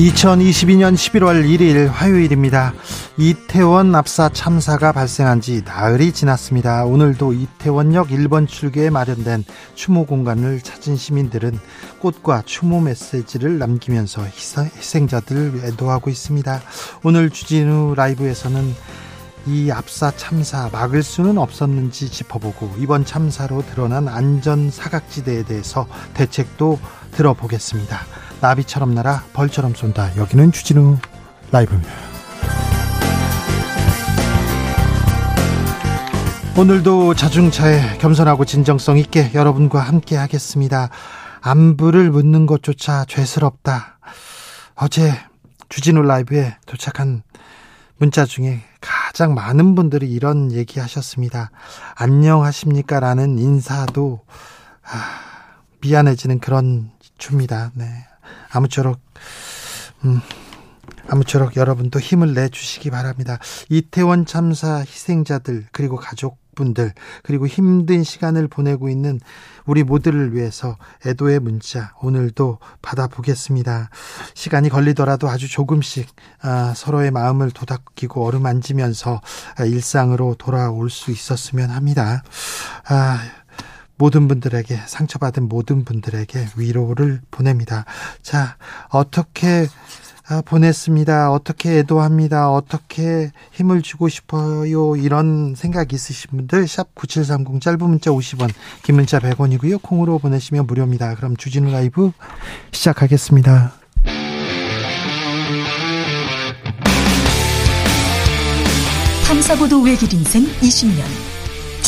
2022년 11월 1일 화요일입니다. 이태원 압사 참사가 발생한 지 나흘이 지났습니다. 오늘도 이태원역 1번 출구에 마련된 추모 공간을 찾은 시민들은 꽃과 추모 메시지를 남기면서 희생자들을 애도하고 있습니다. 오늘 주진우 라이브에서는 이 압사 참사 막을 수는 없었는지 짚어보고 이번 참사로 드러난 안전 사각지대에 대해서 대책도 들어보겠습니다. 나비처럼 날아 벌처럼 쏜다. 여기는 주진우 라이브입니다. 오늘도 자중차에 겸손하고 진정성 있게 여러분과 함께 하겠습니다. 안부를 묻는 것조차 죄스럽다. 어제 주진우 라이브에 도착한 문자 중에 가장 많은 분들이 이런 얘기 하셨습니다. 안녕하십니까? 라는 인사도, 아, 미안해지는 그런 주입니다. 네. 아무쪼록 음, 아무쪼록 여러분도 힘을 내 주시기 바랍니다. 이태원 참사 희생자들 그리고 가족분들 그리고 힘든 시간을 보내고 있는 우리 모두를 위해서 애도의 문자 오늘도 받아보겠습니다. 시간이 걸리더라도 아주 조금씩 아, 서로의 마음을 도닥기고 어루만지면서 아, 일상으로 돌아올 수 있었으면 합니다. 아, 모든 분들에게 상처받은 모든 분들에게 위로를 보냅니다. 자, 어떻게 아, 보냈습니다. 어떻게 애도합니다. 어떻게 힘을 주고 싶어요. 이런 생각 있으신 분들 샵 9730 짧은 문자 50원 긴 문자 100원이고요. 콩으로 보내시면 무료입니다. 그럼 주진우 라이브 시작하겠습니다. 탐사보도 외길 인생 20년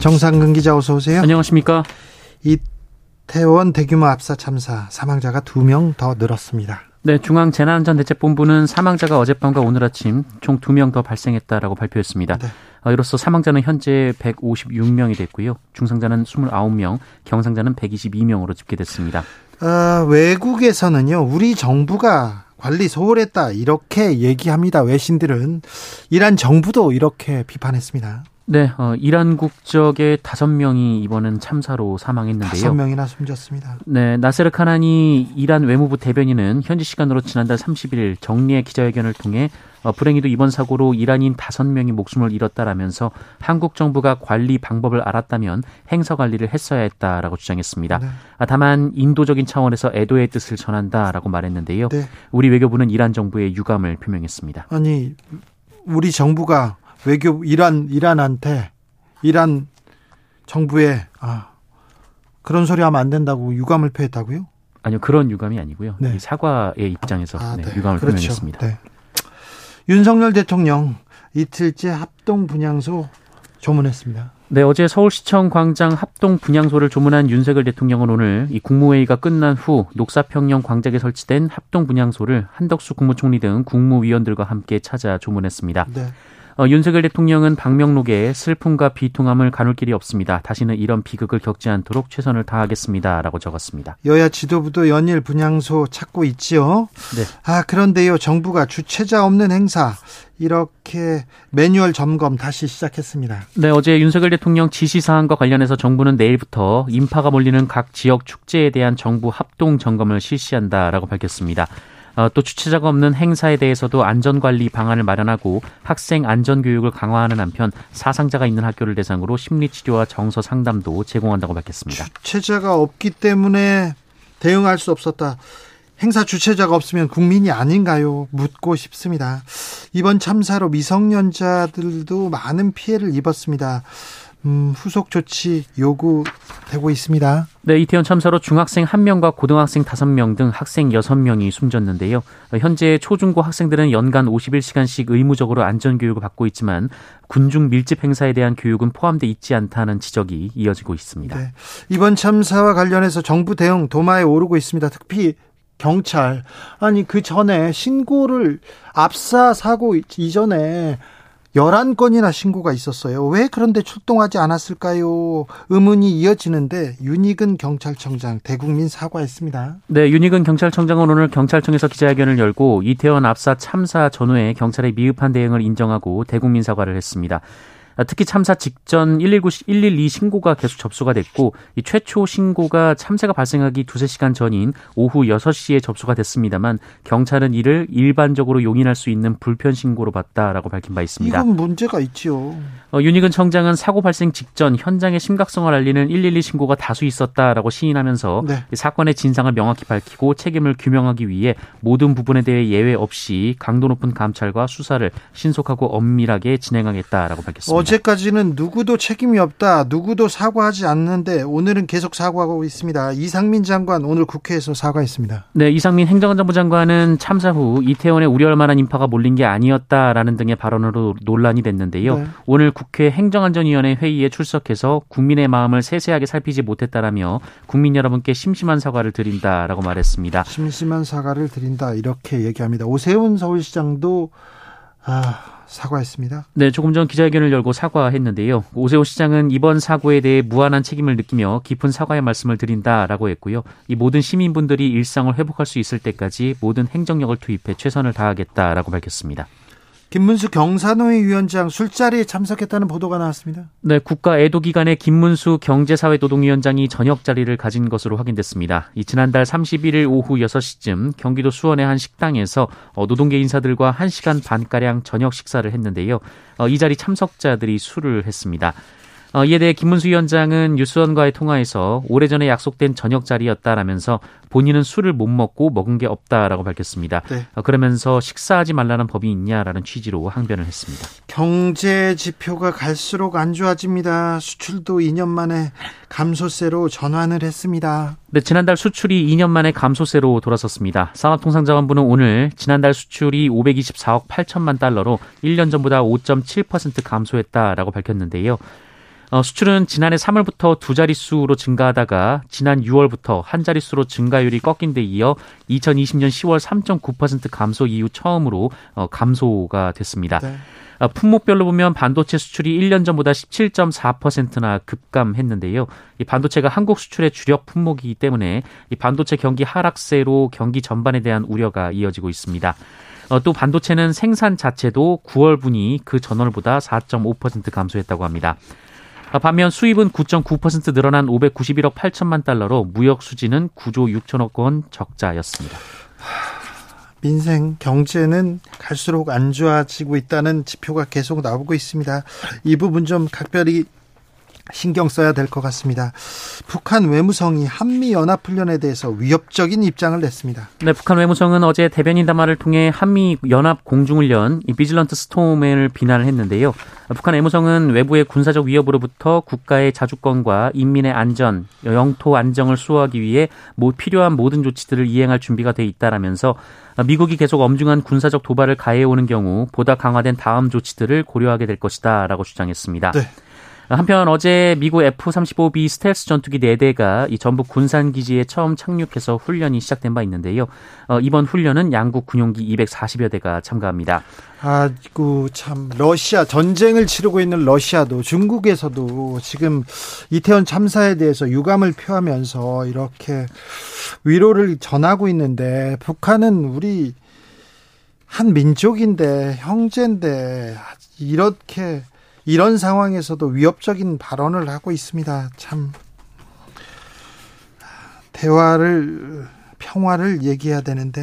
정상근 기자 어서 오세요. 안녕하십니까? 이태원 대규모 압사 참사 사망자가 두명더 늘었습니다. 네, 중앙재난안전대책본부는 사망자가 어젯밤과 오늘 아침 총두명더 발생했다라고 발표했습니다. 네. 어, 이로써 사망자는 현재 156명이 됐고요. 중상자는 29명, 경상자는 122명으로 집계됐습니다. 어, 외국에서는요, 우리 정부가 관리 소홀했다 이렇게 얘기합니다. 외신들은 이란 정부도 이렇게 비판했습니다. 네, 어, 이란 국적의 다섯 명이 이번은 참사로 사망했는데요. 다섯 명이나 숨졌습니다. 네, 나세르 카나니 이란 외무부 대변인은 현지 시간으로 지난달 31일 정리의 기자회견을 통해 어, 불행히도 이번 사고로 이란인 다섯 명이 목숨을 잃었다라면서 한국 정부가 관리 방법을 알았다면 행사 관리를 했어야 했다라고 주장했습니다. 네. 아, 다만 인도적인 차원에서 애도의 뜻을 전한다라고 말했는데요. 네. 우리 외교부는 이란 정부의 유감을 표명했습니다. 아니, 우리 정부가 외교 이란 이란한테 이란 정부에 아 그런 소리 하면 안 된다고 유감을 표했다고요? 아니요 그런 유감이 아니고요. 네. 사과의 입장에서 아, 네. 네. 유감을 그렇죠. 표명했습니다. 네. 윤석열 대통령 이틀째 합동 분향소 조문했습니다. 네, 어제 서울시청 광장 합동 분향소를 조문한 윤석열 대통령은 오늘 이 국무회의가 끝난 후 녹사평령 광장에 설치된 합동 분향소를 한덕수 국무총리 등 국무위원들과 함께 찾아 조문했습니다. 네. 어, 윤석열 대통령은 방명록에 슬픔과 비통함을 가눌 길이 없습니다. 다시는 이런 비극을 겪지 않도록 최선을 다하겠습니다라고 적었습니다. 여야 지도부도 연일 분향소 찾고 있지요. 네. 아 그런데요 정부가 주체자 없는 행사 이렇게 매뉴얼 점검 다시 시작했습니다. 네, 어제 윤석열 대통령 지시 사항과 관련해서 정부는 내일부터 인파가 몰리는 각 지역 축제에 대한 정부 합동 점검을 실시한다라고 밝혔습니다. 어, 또 주최자가 없는 행사에 대해서도 안전관리 방안을 마련하고 학생 안전교육을 강화하는 한편 사상자가 있는 학교를 대상으로 심리치료와 정서 상담도 제공한다고 밝혔습니다. 주최자가 없기 때문에 대응할 수 없었다. 행사 주최자가 없으면 국민이 아닌가요? 묻고 싶습니다. 이번 참사로 미성년자들도 많은 피해를 입었습니다. 음, 후속 조치 요구되고 있습니다. 네, 이태원 참사로 중학생 1명과 고등학생 5명 등 학생 6명이 숨졌는데요. 현재 초중고 학생들은 연간 51시간씩 의무적으로 안전교육을 받고 있지만 군중 밀집 행사에 대한 교육은 포함돼 있지 않다는 지적이 이어지고 있습니다. 네, 이번 참사와 관련해서 정부 대응 도마에 오르고 있습니다. 특히 경찰 아니 그 전에 신고를 압사 사고 이전에 11건이나 신고가 있었어요. 왜 그런데 출동하지 않았을까요? 의문이 이어지는데 윤희근 경찰청장 대국민 사과했습니다. 네, 윤희근 경찰청장은 오늘 경찰청에서 기자회견을 열고 이태원 압사 참사 전후에 경찰의 미흡한 대응을 인정하고 대국민 사과를 했습니다. 아, 특히 참사 직전 119, 112 신고가 계속 접수가 됐고 이 최초 신고가 참사가 발생하기 두세 시간 전인 오후 6시에 접수가 됐습니다만 경찰은 이를 일반적으로 용인할 수 있는 불편 신고로 봤다라고 밝힌 바 있습니다. 이건 문제가 있지요. 어, 윤희근 청장은 사고 발생 직전 현장의 심각성을 알리는 112 신고가 다수 있었다라고 시인하면서 네. 사건의 진상을 명확히 밝히고 책임을 규명하기 위해 모든 부분에 대해 예외 없이 강도 높은 감찰과 수사를 신속하고 엄밀하게 진행하겠다라고 밝혔습니다. 어제까지는 누구도 책임이 없다. 누구도 사과하지 않는데 오늘은 계속 사과하고 있습니다. 이상민 장관 오늘 국회에서 사과했습니다. 네, 이상민 행정안전부 장관은 참사 후 이태원에 우려할 만한 인파가 몰린 게 아니었다라는 등의 발언으로 논란이 됐는데요. 네. 오늘 국회 행정안전위원회 회의에 출석해서 국민의 마음을 세세하게 살피지 못했다라며 국민 여러분께 심심한 사과를 드린다라고 말했습니다. 심심한 사과를 드린다 이렇게 얘기합니다. 오세훈 서울시장도 아 사과했습니다. 네, 조금 전 기자회견을 열고 사과했는데요. 오세훈 시장은 이번 사고에 대해 무한한 책임을 느끼며 깊은 사과의 말씀을 드린다라고 했고요. 이 모든 시민분들이 일상을 회복할 수 있을 때까지 모든 행정력을 투입해 최선을 다하겠다라고 밝혔습니다. 김문수 경사노위 위원장 술자리에 참석했다는 보도가 나왔습니다. 네, 국가 애도 기간에 김문수 경제사회노동위원장이 저녁 자리를 가진 것으로 확인됐습니다. 이 지난달 31일 오후 6시쯤 경기도 수원의 한 식당에서 어, 노동계 인사들과 1시간 반가량 저녁 식사를 했는데요. 어, 이 자리 참석자들이 술을 했습니다. 어, 이에 대해 김문수 위원장은 뉴스원과의 통화에서 오래전에 약속된 저녁 자리였다라면서 본인은 술을 못 먹고 먹은 게 없다라고 밝혔습니다. 네. 어, 그러면서 식사하지 말라는 법이 있냐라는 취지로 항변을 했습니다. 경제 지표가 갈수록 안 좋아집니다. 수출도 2년 만에 감소세로 전환을 했습니다. 네, 지난달 수출이 2년 만에 감소세로 돌아섰습니다. 산업통상자원부는 오늘 지난달 수출이 524억 8천만 달러로 1년 전보다 5.7% 감소했다라고 밝혔는데요. 어, 수출은 지난해 3월부터 두 자릿수로 증가하다가 지난 6월부터 한 자릿수로 증가율이 꺾인 데 이어 2020년 10월 3.9% 감소 이후 처음으로 어, 감소가 됐습니다. 네. 어, 품목별로 보면 반도체 수출이 1년 전보다 17.4%나 급감했는데요. 이 반도체가 한국 수출의 주력 품목이기 때문에 이 반도체 경기 하락세로 경기 전반에 대한 우려가 이어지고 있습니다. 어, 또 반도체는 생산 자체도 9월분이 그 전월보다 4.5% 감소했다고 합니다. 아, 반면 수입은 9.9% 늘어난 591억 8천만 달러로 무역 수지는 9조 6천억 원 적자였습니다. 민생 경제는 갈수록 안 좋아지고 있다는 지표가 계속 나오고 있습니다. 이 부분 좀 각별히 신경 써야 될 것 같습니다. 북한 외무성이 한미 연합 훈련에 대해서 위협적인 입장을 냈습니다. 네, 북한 외무성은 어제 대변인 담화를 통해 한미 연합 공중훈련 이 비질런트 스톰을 비난을 했는데요. 북한 외무성은 외부의 군사적 위협으로부터 국가의 자주권과 인민의 안전, 영토 안정을 수호하기 위해 뭐 필요한 모든 조치들을 이행할 준비가 돼 있다라면서 미국이 계속 엄중한 군사적 도발을 가해오는 경우 보다 강화된 다음 조치들을 고려하게 될 것이다라고 주장했습니다. 네. 한편 어제 미국 F-35B 스텔스 전투기 4대가 이 전북 군산 기지에 처음 착륙해서 훈련이 시작된 바 있는데요. 어, 이번 훈련은 양국 군용기 240여 대가 참가합니다. 아이고 참 러시아 전쟁을 치르고 있는 러시아도 중국에서도 지금 이태원 참사에 대해서 유감을 표하면서 이렇게 위로를 전하고 있는데 북한은 우리 한 민족인데 형제인데 이렇게 이런 상황에서도 위협적인 발언을 하고 있습니다. 참 대화를 평화를 얘기해야 되는데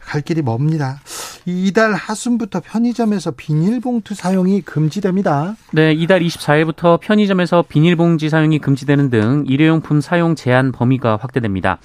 갈 길이 멉니다. 이달 하순부터 편의점에서 비닐봉투 사용이 금지됩니다. 네, 이달 24일부터 편의점에서 비닐봉지 사용이 금지되는 등 일회용품 사용 제한 범위가 확대됩니다.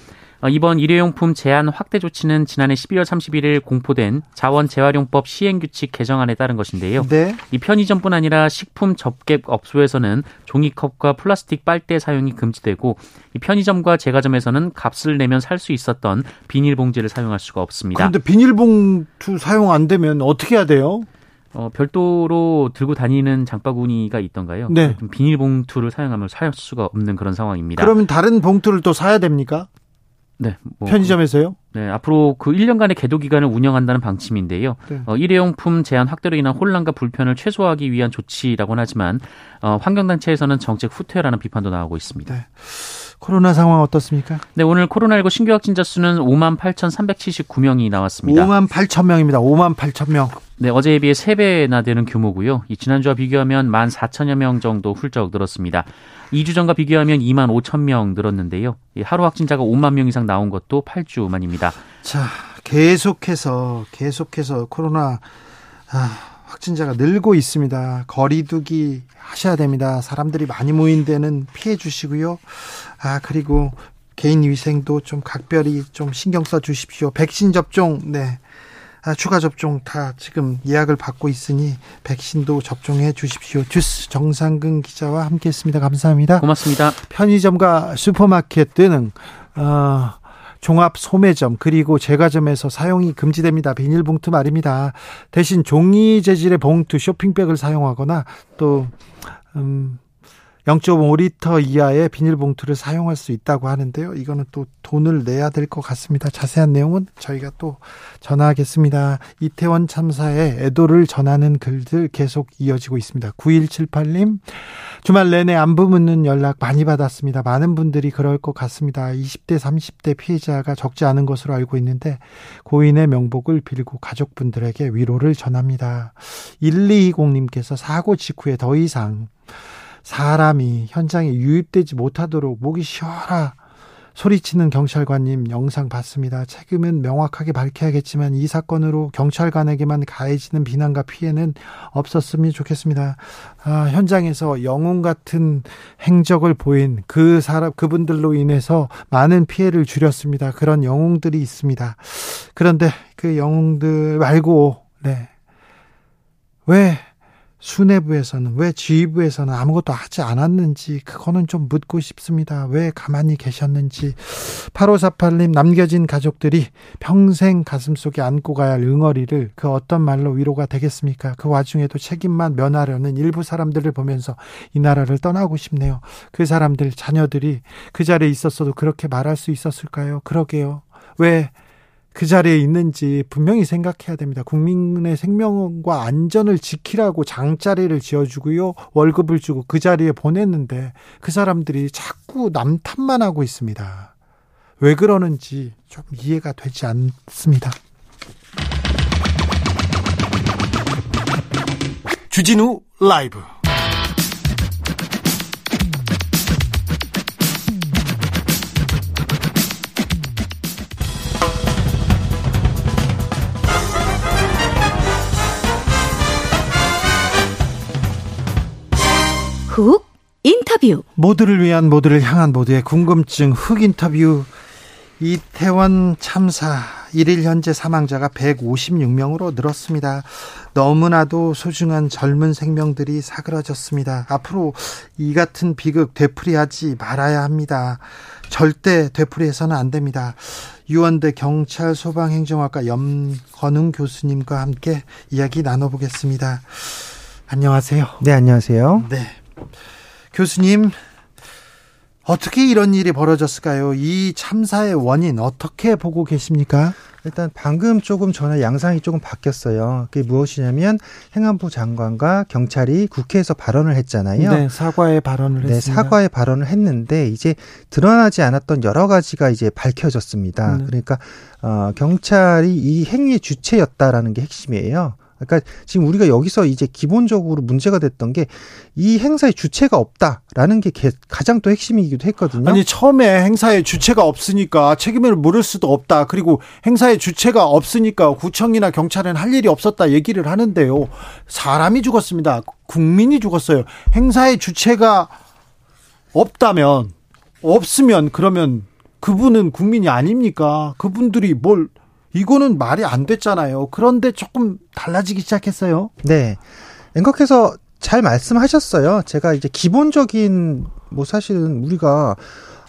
어, 이번 일회용품 제한 확대 조치는 지난해 12월 31일 공포된 자원 재활용법 시행규칙 개정안에 따른 것인데요. 네. 이 편의점뿐 아니라 식품 접객 업소에서는 종이컵과 플라스틱 빨대 사용이 금지되고 이 편의점과 제과점에서는 값을 내면 살 수 있었던 비닐봉지를 사용할 수가 없습니다. 그런데 비닐봉투 사용 안 되면 어떻게 해야 돼요? 어, 별도로 들고 다니는 장바구니가 있던가요? 네. 비닐봉투를 사용하면 살 수가 없는 그런 상황입니다. 그러면 다른 봉투를 또 사야 됩니까? 네. 뭐 편의점에서요? 네. 앞으로 그 1년간의 계도 기간을 운영한다는 방침인데요. 네. 어, 일회용품 제한 확대로 인한 혼란과 불편을 최소화하기 위한 조치라고는 하지만 어, 환경단체에서는 정책 후퇴라는 비판도 나오고 있습니다. 네. 코로나 상황 어떻습니까? 네, 오늘 코로나19 신규 확진자 수는 5만 8,379명이 나왔습니다. 5만 8천 명입니다. 5만 8천 명. 네, 어제에 비해 3배나 되는 규모고요. 이 지난주와 비교하면 1만 4천여 명 정도 훌쩍 늘었습니다. 2주 전과 비교하면 2만 5천 명 늘었는데요. 하루 확진자가 5만 명 이상 나온 것도 8주 만입니다. 자, 계속해서 계속해서 코로나 아, 확진자가 늘고 있습니다. 거리두기 하셔야 됩니다. 사람들이 많이 모인 데는 피해 주시고요. 아, 그리고 개인 위생도 좀 각별히 좀 신경 써 주십시오. 백신 접종, 네. 아, 추가 접종 다 지금 예약을 받고 있으니 백신도 접종해 주십시오. 주스 정상근 기자와 함께했습니다. 감사합니다. 고맙습니다. 편의점과 슈퍼마켓 등 어, 종합 소매점 그리고 제과점에서 사용이 금지됩니다. 비닐봉투 말입니다. 대신 종이 재질의 봉투 쇼핑백을 사용하거나 또 음, 0.5리터 이하의 비닐봉투를 사용할 수 있다고 하는데요. 이거는 또 돈을 내야 될 것 같습니다. 자세한 내용은 저희가 또 전하겠습니다. 이태원 참사에 애도를 전하는 글들 계속 이어지고 있습니다. 9178님, 주말 내내 안부 묻는 연락 많이 받았습니다. 많은 분들이 그럴 것 같습니다. 20대, 30대 피해자가 적지 않은 것으로 알고 있는데 고인의 명복을 빌고 가족분들에게 위로를 전합니다. 1220님께서 사고 직후에 더 이상 사람이 현장에 유입되지 못하도록 목이 쉬어라 소리치는 경찰관님 영상 봤습니다. 책임은 명확하게 밝혀야겠지만 이 사건으로 경찰관에게만 가해지는 비난과 피해는 없었으면 좋겠습니다. 아, 현장에서 영웅 같은 행적을 보인 그 사람 그분들로 인해서 많은 피해를 줄였습니다. 그런 영웅들이 있습니다. 그런데 그 영웅들 말고 네. 왜 수뇌부에서는 왜 지휘부에서는 아무것도 하지 않았는지 그거는 좀 묻고 싶습니다. 왜 가만히 계셨는지 8548님 남겨진 가족들이 평생 가슴속에 안고 가야 할 응어리를 그 어떤 말로 위로가 되겠습니까? 그 와중에도 책임만 면하려는 일부 사람들을 보면서 이 나라를 떠나고 싶네요. 그 사람들 자녀들이 그 자리에 있었어도 그렇게 말할 수 있었을까요? 그러게요. 왜 그 자리에 있는지 분명히 생각해야 됩니다. 국민의 생명과 안전을 지키라고 장자리를 지어주고요. 월급을 주고 그 자리에 보냈는데 그 사람들이 자꾸 남 탓만 하고 있습니다. 왜 그러는지 좀 이해가 되지 않습니다. 주진우 라이브 훅 인터뷰. 모두를 위한 모두를 향한 모두의 궁금증 훅 인터뷰. 이태원 참사 1일 현재 사망자가 156명으로 늘었습니다. 너무나도 소중한 젊은 생명들이 사그라졌습니다. 앞으로 이 같은 비극 되풀이하지 말아야 합니다. 절대 되풀이해서는 안 됩니다. 유원대 경찰 소방행정학과 염건웅 교수님과 함께 이야기 나눠보겠습니다. 안녕하세요. 네, 안녕하세요. 네. 교수님, 어떻게 이런 일이 벌어졌을까요? 이 참사의 원인 어떻게 보고 계십니까? 일단 방금 조금 전에 양상이 조금 바뀌었어요. 그게 무엇이냐면 행안부 장관과 경찰이 국회에서 발언을 했잖아요. 네, 사과의 발언을 네, 했습니다. 사과의 발언을 했는데 이제 드러나지 않았던 여러 가지가 이제 밝혀졌습니다. 네. 그러니까 어 경찰이 이 행위의 주체였다라는 게 핵심이에요. 그러니까 지금 우리가 여기서 이제 기본적으로 문제가 됐던 게 이 행사의 주체가 없다라는 게 가장 또 핵심이기도 했거든요. 아니 처음에 행사의 주체가 없으니까 책임을 물을 수도 없다. 그리고 행사의 주체가 없으니까 구청이나 경찰은 할 일이 없었다 얘기를 하는데요. 사람이 죽었습니다. 국민이 죽었어요. 행사의 주체가 없다면 없으면 그러면 그분은 국민이 아닙니까? 그분들이 뭘 이거는 말이 안 됐잖아요. 그런데 조금 달라지기 시작했어요. 네. 앵커께서 잘 말씀하셨어요. 제가 이제 기본적인 뭐 사실은 우리가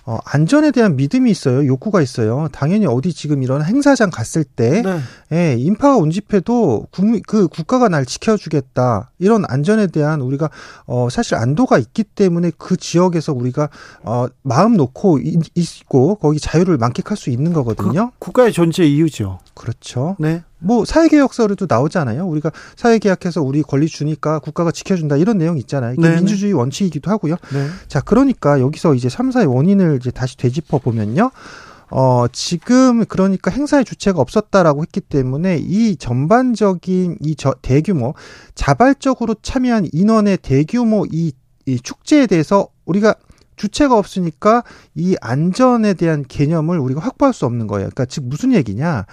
어, 안전에 대한 믿음이 있어요. 욕구가 있어요. 당연히 어디 지금 이런 행사장 갔을 때, 네. 예, 인파가 운집해도 국민, 그 국가가 날 지켜주겠다. 이런 안전에 대한 우리가, 어, 사실 안도가 있기 때문에 그 지역에서 우리가, 어, 마음 놓고 있고, 거기 자유를 만끽할 수 있는 거거든요. 그, 국가의 존재 이유죠. 그렇죠. 네. 뭐 사회개혁서에도 나오잖아요. 우리가 사회계약해서 우리 권리 주니까 국가가 지켜준다 이런 내용 있잖아요. 이게 네, 네. 민주주의 원칙이기도 하고요. 네. 자, 그러니까 여기서 이제 3사의 원인을 이제 다시 되짚어 보면요. 어, 지금 그러니까 행사의 주체가 없었다라고 했기 때문에 이 전반적인 이 저, 대규모 자발적으로 참여한 인원의 대규모 이, 이 축제에 대해서 우리가 주체가 없으니까 이 안전에 대한 개념을 우리가 확보할 수 없는 거예요. 그러니까 즉 무슨 얘기냐?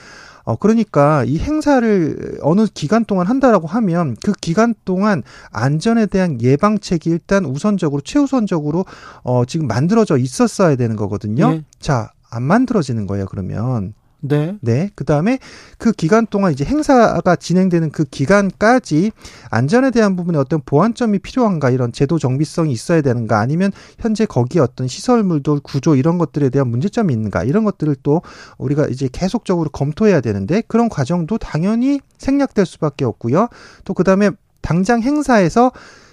어, 그러니까 이 행사를 어느 기간 동안 한다라고 하면 그 기간 동안 안전에 대한 예방책이 일단 우선적으로 최우선적으로 어, 지금 만들어져 있었어야 되는 거거든요. 네. 자, 안 만들어지는 거예요, 그러면. 네. 네. 그 다음에 그 기간 동안 이제 행사가 진행되는 그 기간까지 안전에 대한 부분에 어떤 보완점이 필요한가 이런 제도 정비성이 있어야 되는가 아니면 현재 거기에 어떤 시설물도 구조 이런 것들에 대한 문제점이 있는가 이런 것들을 또 우리가 이제 계속적으로 검토해야 되는데 그런 과정도 당연히 생략될 수밖에 없고요. 또 그 다음에 당장 행사에서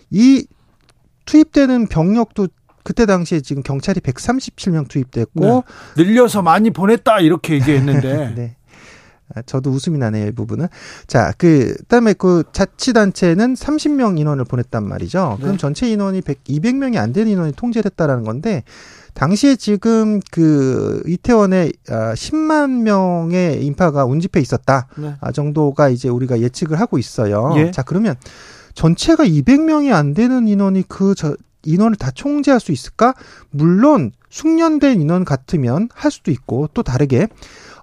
이 투입되는 병력도 그때 당시에 지금 경찰이 137명 투입됐고 네. 늘려서 많이 보냈다 이렇게 얘기했는데 네. 아, 저도 웃음이 나네요, 이 부분은. 자, 그, 다음에 그 자치단체는 30명 인원을 보냈단 말이죠. 그럼 네. 전체 인원이 100, 200명이 안 되는 인원이 통제를 했다라는 건데, 당시에 지금 그 이태원에 10만 아, 명의 인파가 운집해 있었다. 네. 아, 정도가 이제 우리가 예측을 하고 있어요. 예. 자, 그러면 전체가 200명이 안 되는 인원이 그 저, 인원을 다 총재할 수 있을까? 물론 숙련된 인원 같으면 할 수도 있고 또 다르게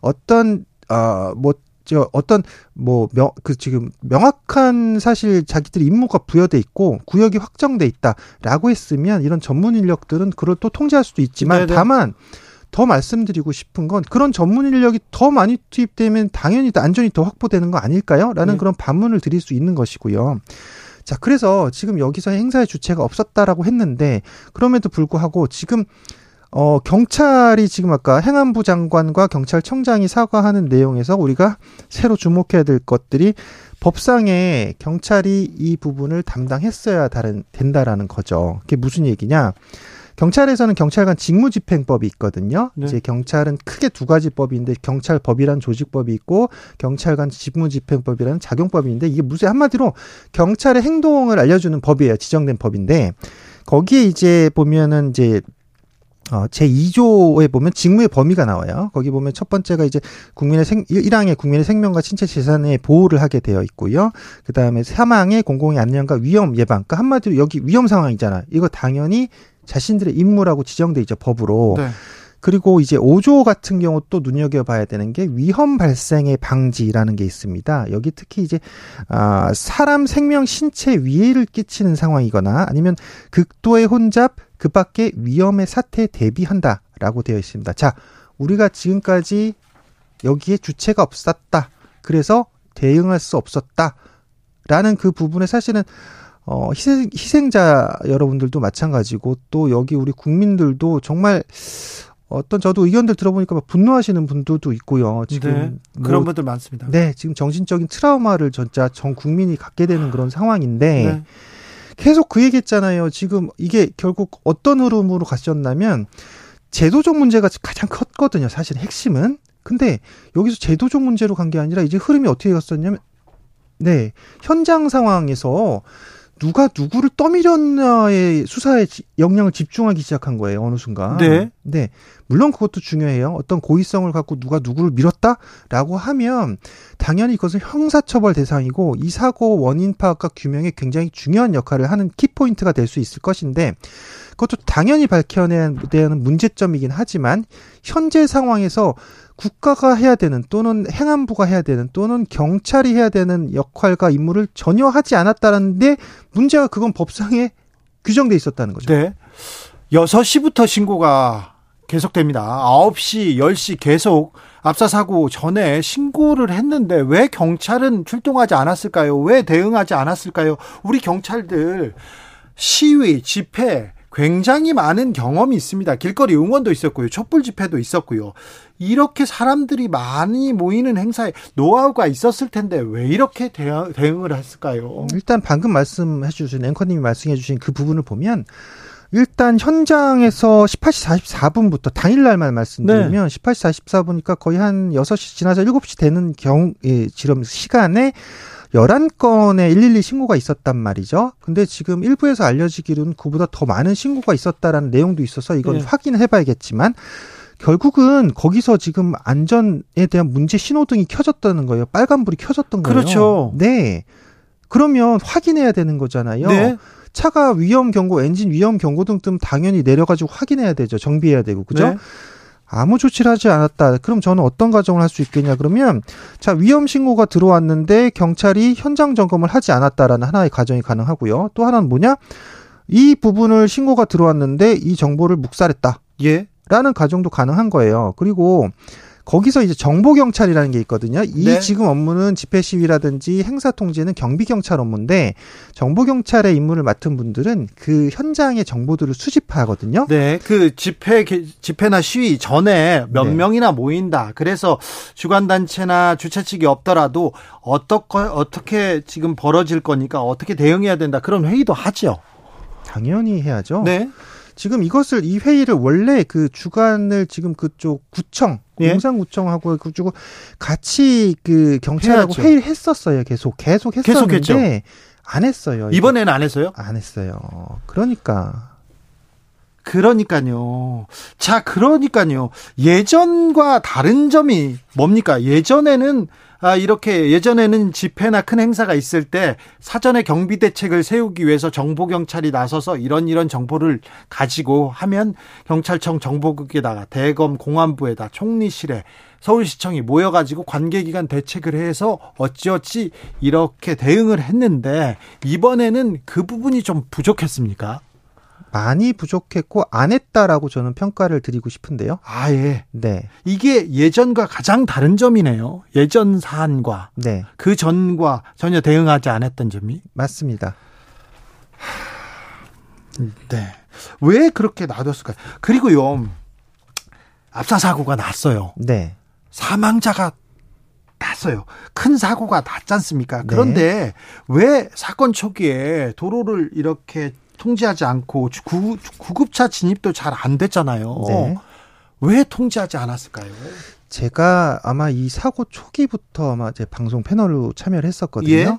어떤 어뭐 저 어떤 뭐명그 지금 명확한 사실 자기들이 임무가 부여돼 있고 구역이 확정돼 있다라고 했으면 이런 전문 인력들은 그걸 또 통제할 수도 있지만 네네. 다만 더 말씀드리고 싶은 건 그런 전문 인력이 더 많이 투입되면 당연히 안전이 더 확보되는 거 아닐까요? 라는 네. 그런 반문을 드릴 수 있는 것이고요. 자, 그래서 지금 여기서 행사의 주체가 없었다라고 했는데 그럼에도 불구하고 지금 어, 경찰이 지금 아까 행안부 장관과 경찰청장이 사과하는 내용에서 우리가 새로 주목해야 될 것들이 법상에 경찰이 이 부분을 담당했어야 다른, 된다라는 거죠. 그게 무슨 얘기냐? 경찰에서는 경찰관 직무집행법이 있거든요. 네. 이제 경찰은 크게 두 가지 법인데 경찰법이란 조직법이 있고 경찰관 직무집행법이라는 작용법인데 이게 무슨 한마디로 경찰의 행동을 알려주는 법이에요. 지정된 법인데 거기에 이제 보면은 이제 어, 제2조에 보면 직무의 범위가 나와요. 거기 보면 첫 번째가 이제 국민의 생, 1항에 국민의 생명과 신체 재산의 보호를 하게 되어 있고요. 그 다음에 사망의 공공의 안녕과 위험 예방. 그러니까 한마디로 여기 위험 상황이잖아. 이거 당연히 자신들의 임무라고 지정돼 있죠 법으로. 네. 그리고 이제 5조 같은 경우 또 눈여겨봐야 되는 게 위험 발생의 방지라는 게 있습니다. 여기 특히 이제 아 사람 생명 신체 위해를 끼치는 상황이거나 아니면 극도의 혼잡 그 밖에 위험의 사태에 대비한다 라고 되어 있습니다. 자, 우리가 지금까지 여기에 주체가 없었다. 그래서 대응할 수 없었다. 라는 그 부분에 사실은 어, 희생, 희생자 여러분들도 마찬가지고 또 여기 우리 국민들도 정말 어떤 저도 의견들 들어보니까 분노하시는 분들도 있고요. 지금 네, 뭐, 그런 분들 많습니다. 네, 지금 정신적인 트라우마를 진짜 전 국민이 갖게 되는 그런 상황인데 네. 계속 그 얘기했잖아요. 지금 이게 결국 어떤 흐름으로 갔었냐면 제도적 문제가 가장 컸거든요. 사실 핵심은. 근데 여기서 제도적 문제로 간 게 아니라 이제 흐름이 어떻게 갔었냐면 네 현장 상황에서 누가 누구를 떠밀었나의 수사에 역량을 집중하기 시작한 거예요 어느 순간. 네. 네. 물론 그것도 중요해요. 어떤 고의성을 갖고 누가 누구를 밀었다라고 하면 당연히 이것은 형사처벌 대상이고 이 사고 원인 파악과 규명에 굉장히 중요한 역할을 하는 키포인트가 될 수 있을 것인데 그것도 당연히 밝혀내야 되는 문제점이긴 하지만 현재 상황에서 국가가 해야 되는 또는 행안부가 해야 되는 또는 경찰이 해야 되는 역할과 임무를 전혀 하지 않았다는데 문제가 그건 법상에 규정돼 있었다는 거죠. 네. 6시부터 신고가 계속됩니다. 9시, 10시 계속 압사 사고 전에 신고를 했는데 왜 경찰은 출동하지 않았을까요? 왜 대응하지 않았을까요? 우리 경찰들 시위, 집회 굉장히 많은 경험이 있습니다. 길거리 응원도 있었고요. 촛불 집회도 있었고요. 이렇게 사람들이 많이 모이는 행사에 노하우가 있었을 텐데 왜 이렇게 대응, 을 했을까요? 일단 방금 말씀해 주신 앵커님이 말씀해 주신 그 부분을 보면 일단 현장에서 18시 44분부터 당일날만 말씀드리면 네. 18시 44분이니까 거의 한 6시 지나서 7시 되는 경우 예, 지금 시간에 11건의 112 신고가 있었단 말이죠. 근데 지금 일부에서 알려지기로는 그보다 더 많은 신고가 있었다라는 내용도 있어서 이건 네. 확인해 봐야겠지만 결국은 거기서 지금 안전에 대한 문제 신호등이 켜졌다는 거예요. 빨간불이 켜졌던 거예요. 그렇죠. 네. 그러면 확인해야 되는 거잖아요. 네. 차가 위험 경고, 엔진 위험 경고등 뜨면 당연히 내려가지고 확인해야 되죠. 정비해야 되고, 그죠? 네. 아무 조치를 하지 않았다. 그럼 저는 어떤 가정을 할 수 있겠냐? 그러면 자 위험 신고가 들어왔는데 경찰이 현장 점검을 하지 않았다라는 하나의 가정이 가능하고요. 또 하나는 뭐냐? 이 부분을 신고가 들어왔는데 이 정보를 묵살했다. 예. 라는 가정도 가능한 거예요. 그리고 거기서 이제 정보 경찰이라는 게 있거든요. 이 네. 지금 업무는 집회 시위라든지 행사 통제는 경비 경찰 업무인데 정보 경찰의 임무를 맡은 분들은 그 현장의 정보들을 수집하거든요. 네. 그 집회, 집회나 시위 전에 몇 네. 명이나 모인다. 그래서 주관 단체나 주최 측이 없더라도 어떻게, 어떻게 지금 벌어질 거니까 어떻게 대응해야 된다. 그런 회의도 하죠. 당연히 해야죠. 네. 지금 이것을 이 회의를 원래 그 주관을 지금 그쪽 구청 예? 공산구청하고 그쪽 같이 그 경찰하고 해야죠. 회의를 했었어요. 계속 계속 했었는데 계속 안 했어요. 이번에는 안 했어요? 안 했어요. 그러니까 그러니까요. 자, 그러니까요. 예전과 다른 점이 뭡니까? 예전에는 아, 이렇게 예전에는 집회나 큰 행사가 있을 때 사전에 경비 대책을 세우기 위해서 정보 경찰이 나서서 이런 이런 정보를 가지고 하면 경찰청 정보국에다가 대검 공안부에다 총리실에 서울시청이 모여가지고 관계기관 대책을 해서 어찌어찌 이렇게 대응을 했는데 이번에는 그 부분이 좀 부족했습니까? 많이 부족했고 안 했다라고 저는 평가를 드리고 싶은데요. 아 예. 네. 이게 예전과 가장 다른 점이네요. 예전 사안과 네. 그 전과 전혀 대응하지 않았던 점이 맞습니다. 네. 왜 그렇게 놔뒀을까요? 그리고요. 압사 사고가 났어요. 네. 사망자가 났어요. 큰 사고가 났지 않습니까? 그런데 네. 왜 사건 초기에 도로를 이렇게 통제하지 않고 구, 구급차 진입도 잘 안 됐잖아요. 네. 왜 통제하지 않았을까요? 제가 아마 이 사고 초기부터 아마 제 방송 패널로 참여를 했었거든요. 예?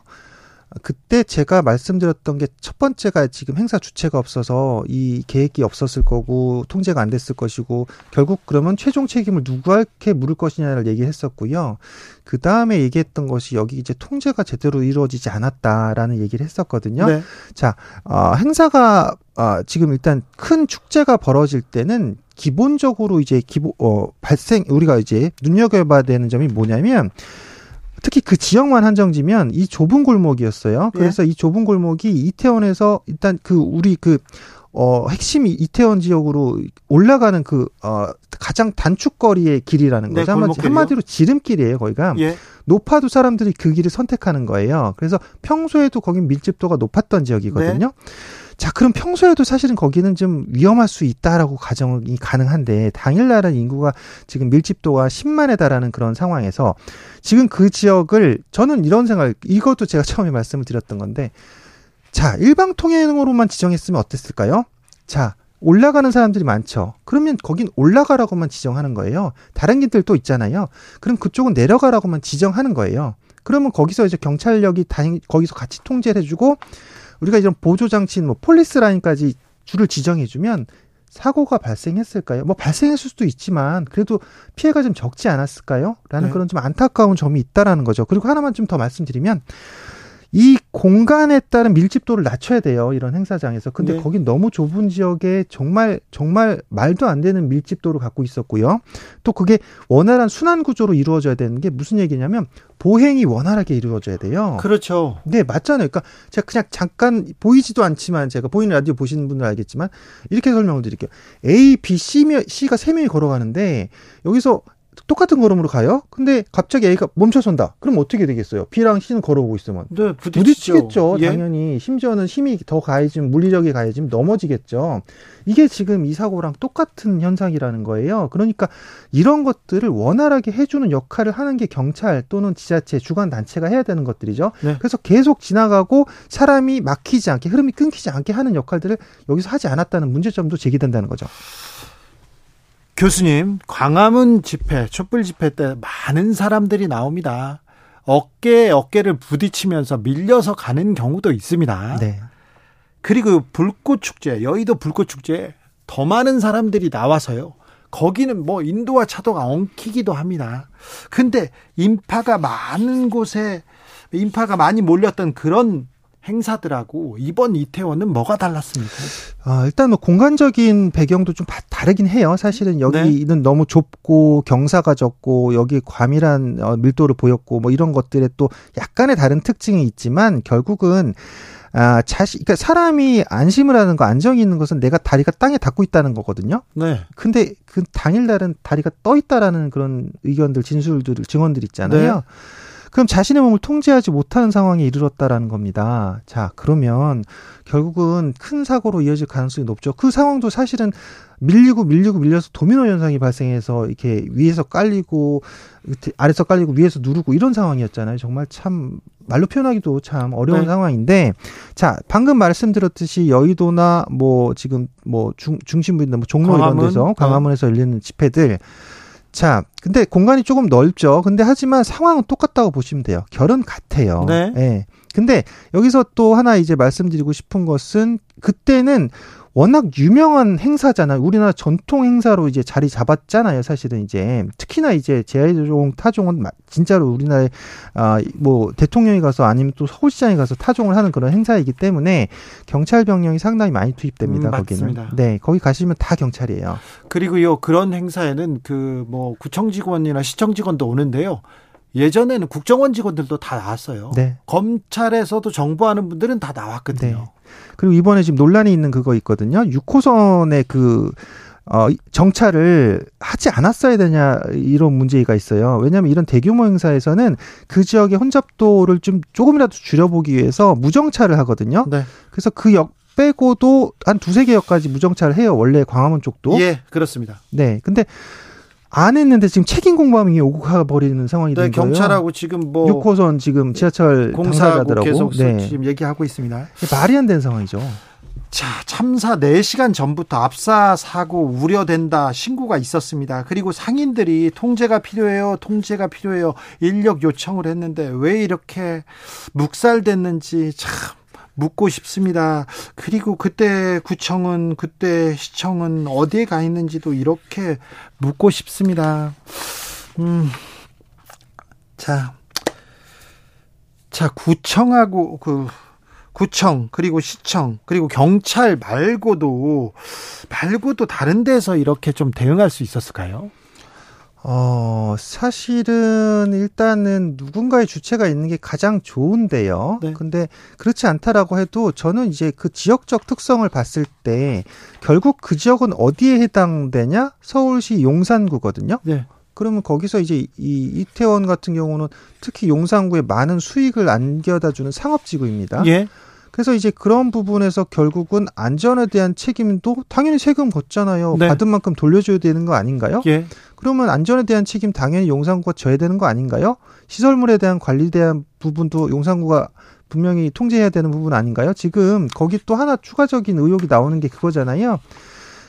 그때 제가 말씀드렸던 게 첫 번째가 지금 행사 주체가 없어서 이 계획이 없었을 거고 통제가 안 됐을 것이고 결국 그러면 최종 책임을 누구한테 물을 것이냐를 얘기했었고요. 그 다음에 얘기했던 것이 여기 이제 통제가 제대로 이루어지지 않았다라는 얘기를 했었거든요. 네. 자, 어, 행사가 어, 지금 일단 큰 축제가 벌어질 때는 기본적으로 이제 기본 어 발생 우리가 이제 눈여겨봐야 되는 점이 뭐냐면 특히 그 지역만 한정지면 이 좁은 골목이었어요. 예. 그래서 예. 이 좁은 골목이 이태원에서 일단 그 우리 그 어, 핵심 이태원 지역으로 올라가는 그, 어, 가장 단축거리의 길이라는 네, 거죠. 네, 한마디, 한마디로 지름길이에요, 거기가. 예. 높아도 사람들이 그 길을 선택하는 거예요. 그래서 평소에도 거기 밀집도가 높았던 지역이거든요. 네. 자, 그럼 평소에도 사실은 거기는 좀 위험할 수 있다라고 가정이 가능한데 당일날은 인구가 지금 밀집도가 10만에 달하는 그런 상황에서 지금 그 지역을 저는 이런 생각, 이것도 제가 처음에 말씀을 드렸던 건데 자, 일방 통행으로만 지정했으면 어땠을까요? 자, 올라가는 사람들이 많죠. 그러면 거긴 올라가라고만 지정하는 거예요. 다른 길들 또 있잖아요. 그럼 그쪽은 내려가라고만 지정하는 거예요. 그러면 거기서 이제 경찰력이 다 거기서 같이 통제를 해주고 우리가 이런 보조 장치인 뭐 폴리스 라인까지 줄을 지정해 주면 사고가 발생했을까요? 뭐 발생했을 수도 있지만 그래도 피해가 좀 적지 않았을까요? 라는 네. 그런 좀 안타까운 점이 있다라는 거죠. 그리고 하나만 좀 더 말씀드리면 이 공간에 따른 밀집도를 낮춰야 돼요. 이런 행사장에서. 근데 네. 거긴 너무 좁은 지역에 정말 정말 말도 안 되는 밀집도를 갖고 있었고요. 또 그게 원활한 순환 구조로 이루어져야 되는 게 무슨 얘기냐면 보행이 원활하게 이루어져야 돼요. 그렇죠. 네, 맞잖아요. 그러니까 제가 그냥 잠깐 보이지도 않지만 제가 보이는 라디오 보시는 분들 알겠지만 이렇게 설명을 드릴게요. A, B, C, C가 세 명이 걸어가는데 여기서 똑같은 걸음으로 가요. 근데 갑자기 A가 멈춰선다. 그럼 어떻게 되겠어요? B랑 C는 걸어오고 있으면 네, 부딪히겠죠. 예. 당연히 심지어는 힘이 더 가해지면 물리력이 가해지면 넘어지겠죠. 이게 지금 이 사고랑 똑같은 현상이라는 거예요. 그러니까 이런 것들을 원활하게 해주는 역할을 하는 게 경찰 또는 지자체 주관 단체가 해야 되는 것들이죠. 네. 그래서 계속 지나가고 사람이 막히지 않게 흐름이 끊기지 않게 하는 역할들을 여기서 하지 않았다는 문제점도 제기된다는 거죠. 교수님, 광화문 집회, 촛불 집회 때 많은 사람들이 나옵니다. 어깨에 어깨를 부딪히면서 밀려서 가는 경우도 있습니다. 네. 그리고 불꽃 축제, 여의도 불꽃 축제에 더 많은 사람들이 나와서요. 거기는 뭐 인도와 차도가 엉키기도 합니다. 근데 인파가 많은 곳에 인파가 많이 몰렸던 그런 행사들하고 이번 이태원은 뭐가 달랐습니까? 아, 일단 뭐 공간적인 배경도 좀 바- 다르긴 해요. 사실은 여기는 너무 좁고 경사가 적고 여기 과밀한 어, 밀도를 보였고 뭐 이런 것들에 또 약간의 다른 특징이 있지만 결국은 아, 자시, 그러니까 사람이 안심을 하는 거, 안정이 있는 것은 내가 다리가 땅에 닿고 있다는 거거든요. 네. 근데 그 당일날은 다리가 떠 있다라는 그런 의견들, 진술들, 증언들 있잖아요. 네. 그럼 자신의 몸을 통제하지 못하는 상황에 이르렀다라는 겁니다. 자, 그러면 결국은 큰 사고로 이어질 가능성이 높죠. 그 상황도 사실은 밀리고 밀리고 밀려서 도미노 현상이 발생해서 이렇게 위에서 깔리고 아래서 깔리고 위에서 누르고 이런 상황이었잖아요. 정말 참 말로 표현하기도 참 어려운 네. 상황인데 자 방금 말씀드렸듯이 여의도나 뭐 지금 뭐 중, 중심부인데 뭐 종로 광화문? 이런 데서 광화문에서 열리는 집회들 자 근데 공간이 조금 넓죠. 근데 하지만 상황은 똑같다고 보시면 돼요. 결은 같아요. 네. 예. 근데 여기서 또 하나 이제 말씀드리고 싶은 것은 그때는 워낙 유명한 행사잖아요. 우리나라 전통 행사로 이제 자리 잡았잖아요. 사실은 이제 특히나 이제 재해종 타종은 마- 진짜로 우리나라에 아뭐 대통령이 가서 아니면 또 서울시장이 가서 타종을 하는 그런 행사이기 때문에 경찰 병력이 상당히 많이 투입됩니다. 음, 거기는. 네, 거기 가시면 다 경찰이에요. 그리고요 그런 행사에는 그 뭐 구청 직원이나 시청 직원도 오는데요. 예전에는 국정원 직원들도 다 나왔어요. 네. 검찰에서도 정보하는 분들은 다 나왔거든요. 네. 그리고 이번에 지금 논란이 있는 그거 있거든요. 6호선의 그, 어, 정차를 하지 않았어야 되냐, 이런 문제가 있어요. 왜냐하면 이런 대규모 행사에서는 그 지역의 혼잡도를 좀 조금이라도 줄여보기 위해서 무정차를 하거든요. 네. 그래서 그 역 빼고도 한 두세 개 역까지 무정차를 해요. 원래 광화문 쪽도. 예, 그렇습니다. 네. 근데 안 했는데 지금 책임 공방이 오고 가버리는 상황이 네, 된 거예요. 경찰하고 지금 뭐 6호선 지금 지하철 공사하고 당사자들하고 계속 네. 지금 얘기하고 있습니다. 말이 안 되는 상황이죠. 자, 참사 4시간 전부터 압사 사고 우려된다 신고가 있었습니다. 그리고 상인들이 통제가 필요해요. 통제가 필요해요. 인력 요청을 했는데 왜 이렇게 묵살됐는지 참 묻고 싶습니다. 그리고 그때 구청은 그때 시청은 어디에 가 있는지도 이렇게 묻고 싶습니다. 음. 자. 자, 구청하고 그 구청 그리고 시청 그리고 경찰 말고도 말고도 다른 데서 이렇게 좀 대응할 수 있었을까요? 어, 사실은 일단은 누군가의 주체가 있는 게 가장 좋은데요. 네. 근데 그렇지 않다라고 해도 저는 이제 그 지역적 특성을 봤을 때 결국 그 지역은 어디에 해당되냐? 서울시 용산구거든요. 네. 그러면 거기서 이제 이 이태원 같은 경우는 특히 용산구에 많은 수익을 안겨다 주는 상업지구입니다. 예. 그래서 이제 그런 부분에서 결국은 안전에 대한 책임도 당연히 세금 걷잖아요. 네. 받은 만큼 돌려줘야 되는 거 아닌가요? 예. 그러면 안전에 대한 책임 당연히 용산구가 져야 되는 거 아닌가요? 시설물에 대한 관리에 대한 부분도 용산구가 분명히 통제해야 되는 부분 아닌가요? 지금 거기 또 하나 추가적인 의혹이 나오는 게 그거잖아요.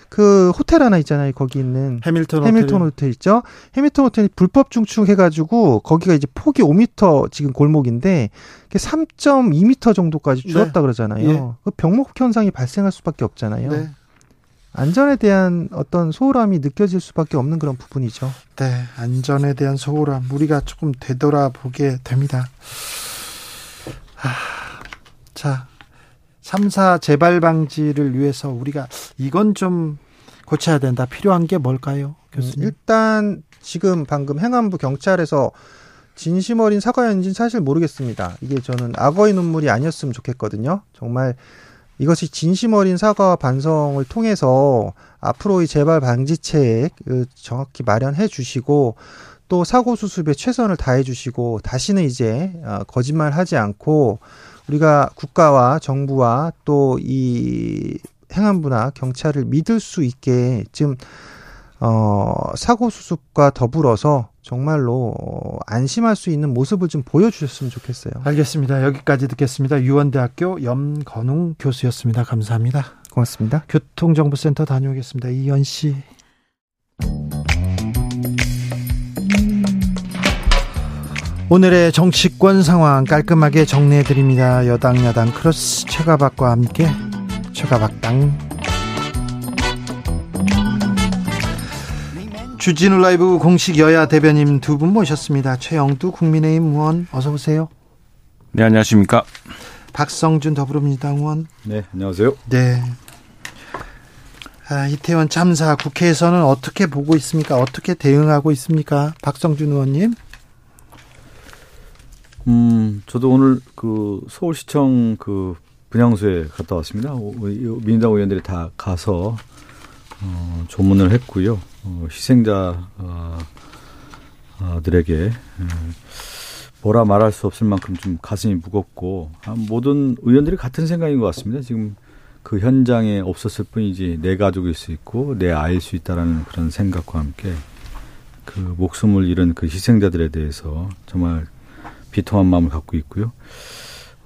그 호텔 하나 있잖아요. 거기 있는 해밀턴, 해밀턴 호텔, 호텔 있죠. 해밀턴 호텔이 불법 중축해 가지고 거기가 이제 폭이 5m 지금 골목인데 3.2m 정도까지 네. 줄었다 그러잖아요. 예. 그 병목 현상이 발생할 수밖에 없잖아요. 네. 안전에 대한 어떤 소홀함이 느껴질 수밖에 없는 그런 부분이죠. 네, 안전에 대한 소홀함 우리가 조금 되돌아보게 됩니다. 하, 자, 3사 재발 방지를 위해서 우리가 이건 좀 고쳐야 된다. 필요한 게 뭘까요, 음, 교수님? 일단 지금 방금 행안부 경찰에서 진심 어린 사과였는지는 사실 모르겠습니다. 이게 저는 악어의 눈물이 아니었으면 좋겠거든요. 정말 이것이 진심 어린 사과와 반성을 통해서 앞으로의 재발 방지책 정확히 마련해 주시고 또 사고 수습에 최선을 다해 주시고 다시는 이제 어, 거짓말 하지 않고 우리가 국가와 정부와 또 이 행안부나 경찰을 믿을 수 있게 지금 어, 사고 수습과 더불어서 정말로 어, 안심할 수 있는 모습을 좀 보여주셨으면 좋겠어요. 알겠습니다. 여기까지 듣겠습니다. 유원대학교 염건웅 교수였습니다. 감사합니다. 고맙습니다. 교통정보센터 다녀오겠습니다. 이현 씨. 오늘의 정치권 상황 깔끔하게 정리해 드립니다. 여당 야당 크로스 최가박과 함께 최가박당 주진우 라이브 공식 여야 대변인 두 분 모셨습니다. 최형두 국민의힘 의원 어서 오세요. 네, 안녕하십니까. 박성준 더불어민주당 의원. 네, 안녕하세요. 네. 아, 이태원 참사 국회에서는 어떻게 보고 있습니까? 어떻게 대응하고 있습니까? 박성준 의원님. 음, 저도 오늘 그 서울시청 그 분향소에 갔다 왔습니다. 민주당 의원들이 다 가서 어, 조문을 했고요. 어, 희생자 어, 어, 뭐라 말할 수 없을 만큼 좀 가슴이 무겁고 아, 모든 의원들이 같은 생각인 것 같습니다. 지금 그 현장에 없었을 뿐이지 내 가족일 수 있고 내 아이일 수 있다라는 그런 생각과 함께 그 목숨을 잃은 그 희생자들에 대해서 정말 비통한 마음을 갖고 있고요.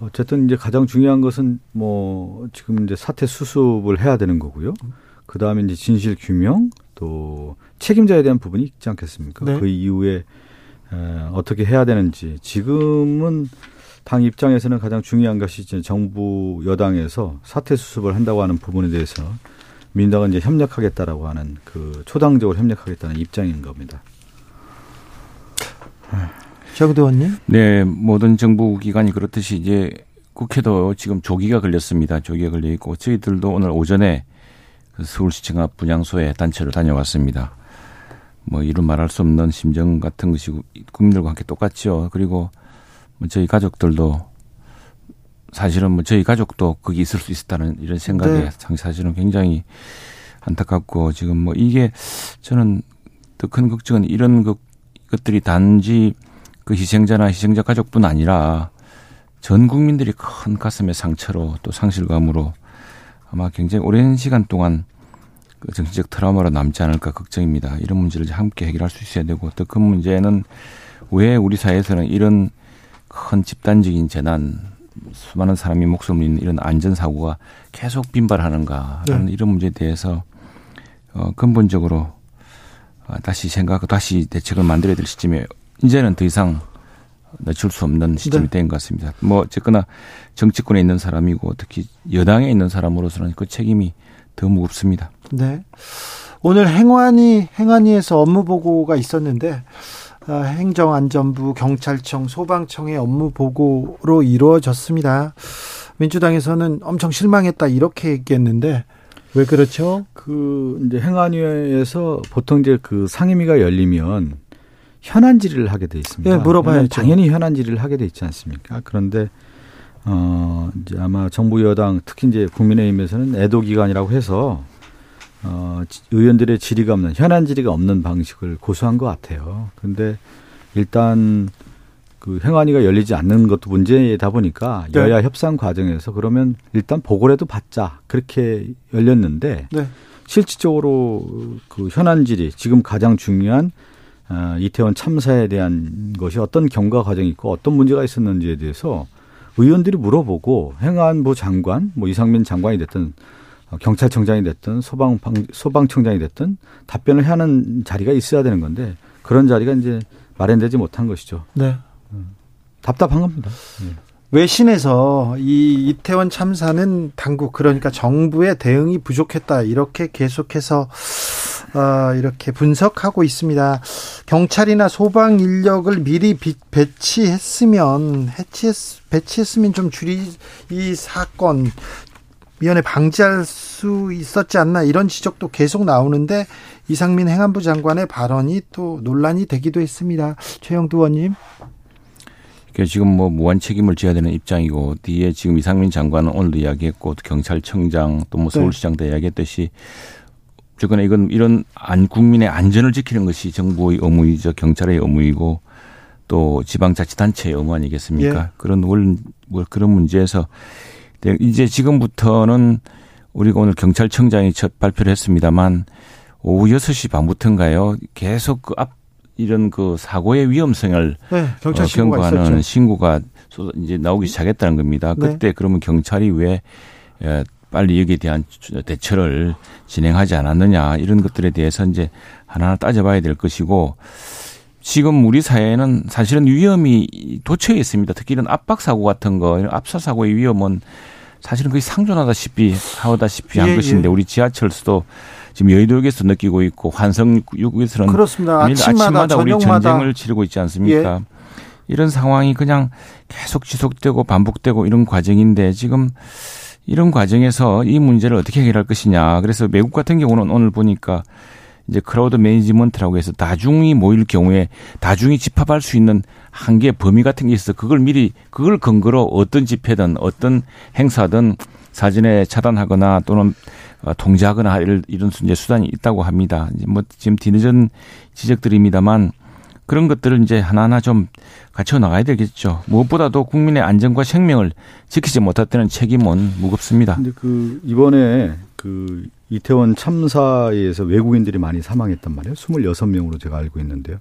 어쨌든 이제 가장 중요한 것은 뭐 지금 이제 사태 수습을 해야 되는 거고요. 그 다음에 이제 진실 규명 또 책임자에 대한 부분이 있지 않겠습니까? 네. 그 이후에 에, 어떻게 해야 되는지 지금은 당 입장에서는 가장 중요한 것이 이제 정부 여당에서 사태 수습을 한다고 하는 부분에 대해서 민주당은 이제 협력하겠다라고 하는 그 초당적으로 협력하겠다는 입장인 겁니다. 정도 의원님. 네, 모든 정부 기관이 그렇듯이 이제 국회도 지금 조기가 걸렸습니다. 조기가 걸려 있고 저희들도 오늘 오전에 그 서울시청 앞 분향소에 단체로 다녀왔습니다. 뭐 이루 말할 수 없는 심정 같은 것이 국민들과 함께 똑같죠. 그리고 뭐 저희 가족들도 사실은 뭐 저희 가족도 거기 있을 수 있었다는 이런 생각에 네. 사실은 굉장히 안타깝고 지금 뭐 이게 저는 더 큰 걱정은 이런 것, 것들이 단지 그 희생자나 희생자 가족뿐 아니라 전 국민들이 큰 가슴의 상처로 또 상실감으로 아마 굉장히 오랜 시간 동안 그 정신적 트라우마로 남지 않을까 걱정입니다. 이런 문제를 함께 해결할 수 있어야 되고 또 그 문제는 왜 우리 사회에서는 이런 큰 집단적인 재난 수많은 사람이 목숨을 잃는 이런 안전사고가 계속 빈발하는가라는 네. 이런 문제에 대해서 어, 근본적으로 어, 다시 생각, 다시 대책을 만들어야 될 시점에 이제는 더 이상 늦출 수 없는 시점이 네. 된것 같습니다. 뭐 어쨌거나 정치권에 있는 사람이고 특히 여당에 있는 사람으로서는 그 책임이 더 무겁습니다. 네. 오늘 행안위 행안위에서 업무 보고가 있었는데 아, 행정안전부, 경찰청, 소방청의 업무 보고로 이루어졌습니다. 민주당에서는 엄청 실망했다 이렇게 얘기했는데 왜 그렇죠? 그 이제 행안위에서 보통 이제 그 상임위가 열리면 현안 질의를 하게 돼 있습니다. 예, 물어봐야죠. 당연히 현안 질의를 하게 돼 있지 않습니까? 그런데 어 이제 아마 정부 여당 특히 이제 국민의힘에서는 애도 기간이라고 해서 어 지- 의원들의 질의가 없는 현안 질의가 없는 방식을 고수한 것 같아요. 그런데 일단 그 행안위가 열리지 않는 것도 문제다 보니까 네. 여야 협상 과정에서 그러면 일단 보고라도 받자 그렇게 열렸는데 네. 실질적으로 그 현안 질의 지금 가장 중요한 어, 이태원 참사에 대한 것이 어떤 경과 과정이 있고 어떤 문제가 있었는지에 대해서 의원들이 물어보고 행안부 장관 뭐 이상민 장관이 됐든 어, 경찰청장이 됐든 소방 소방청장이 됐든 답변을 해야 하는 자리가 있어야 되는 건데 그런 자리가 이제 마련되지 못한 것이죠. 네. 음, 답답한 겁니다. 네. 외신에서 이 이태원 참사는 당국 그러니까 정부의 대응이 부족했다 이렇게 계속해서 어, 이렇게 분석하고 있습니다. 경찰이나 소방 인력을 미리 배치했으면 해치했, 배치했으면 좀 줄이 이 사건 위원회 방지할 수 있었지 않나 이런 지적도 계속 나오는데 이상민 행안부 장관의 발언이 또 논란이 되기도 했습니다. 최영두 의원님. 지금 뭐 무한 책임을 져야 되는 입장이고 뒤에 지금 이상민 장관은 오늘도 이야기했고 또 경찰청장 또뭐 네. 서울시장도 네. 이야기했듯이 어쨌거나 이건 이런 안 국민의 안전을 지키는 것이 정부의 의무이죠 경찰의 의무이고 또 지방자치단체의 의무 아니겠습니까? 예. 그런 월, 뭐 그런 문제에서 이제 지금부터는 우리가 오늘 경찰청장이 첫 발표를 했습니다만 오후 6시 반부터인가요? 계속 그 앞 이런 그 사고의 위험성을 네, 경찰 어, 경고하는 신고가 이제 나오기 시작했다는 겁니다. 네. 그때 그러면 경찰이 왜 빨리 여기에 대한 대처를 진행하지 않았느냐 이런 것들에 대해서 이제 하나하나 따져봐야 될 것이고 지금 우리 사회에는 사실은 위험이 도처에 있습니다. 특히 이런 압박 사고 같은 거, 이런 압사 사고의 위험은 사실은 거의 상존하다시피 하다시피 한 예, 것인데 예. 우리 지하철도 지금 여의도역에서 느끼고 있고 환성역에서는 그렇습니다. 아침마다, 아침마다 우리 전쟁을 치르고 있지 않습니까? 예. 이런 상황이 그냥 계속 지속되고 반복되고 이런 과정인데 지금 이런 과정에서 이 문제를 어떻게 해결할 것이냐. 그래서 외국 같은 경우는 오늘 보니까 이제 crowd management라고 해서 다중이 모일 경우에 다중이 집합할 수 있는 한계 범위 같은 게 있어. 그걸 미리 그걸 근거로 어떤 집회든 어떤 행사든 사전에 차단하거나 또는 어, 통제하거나 이런 이제 수단이 있다고 합니다. 이제 뭐 지금 뒤늦은 지적들입니다만 그런 것들을 이제 하나하나 좀 갖춰 나가야 되겠죠. 무엇보다도 국민의 안전과 생명을 지키지 못했다는 책임은 무겁습니다. 근데 그 이번에 그 이태원 참사에서 외국인들이 많이 사망했단 말이에요. 26명으로 제가 알고 있는데요.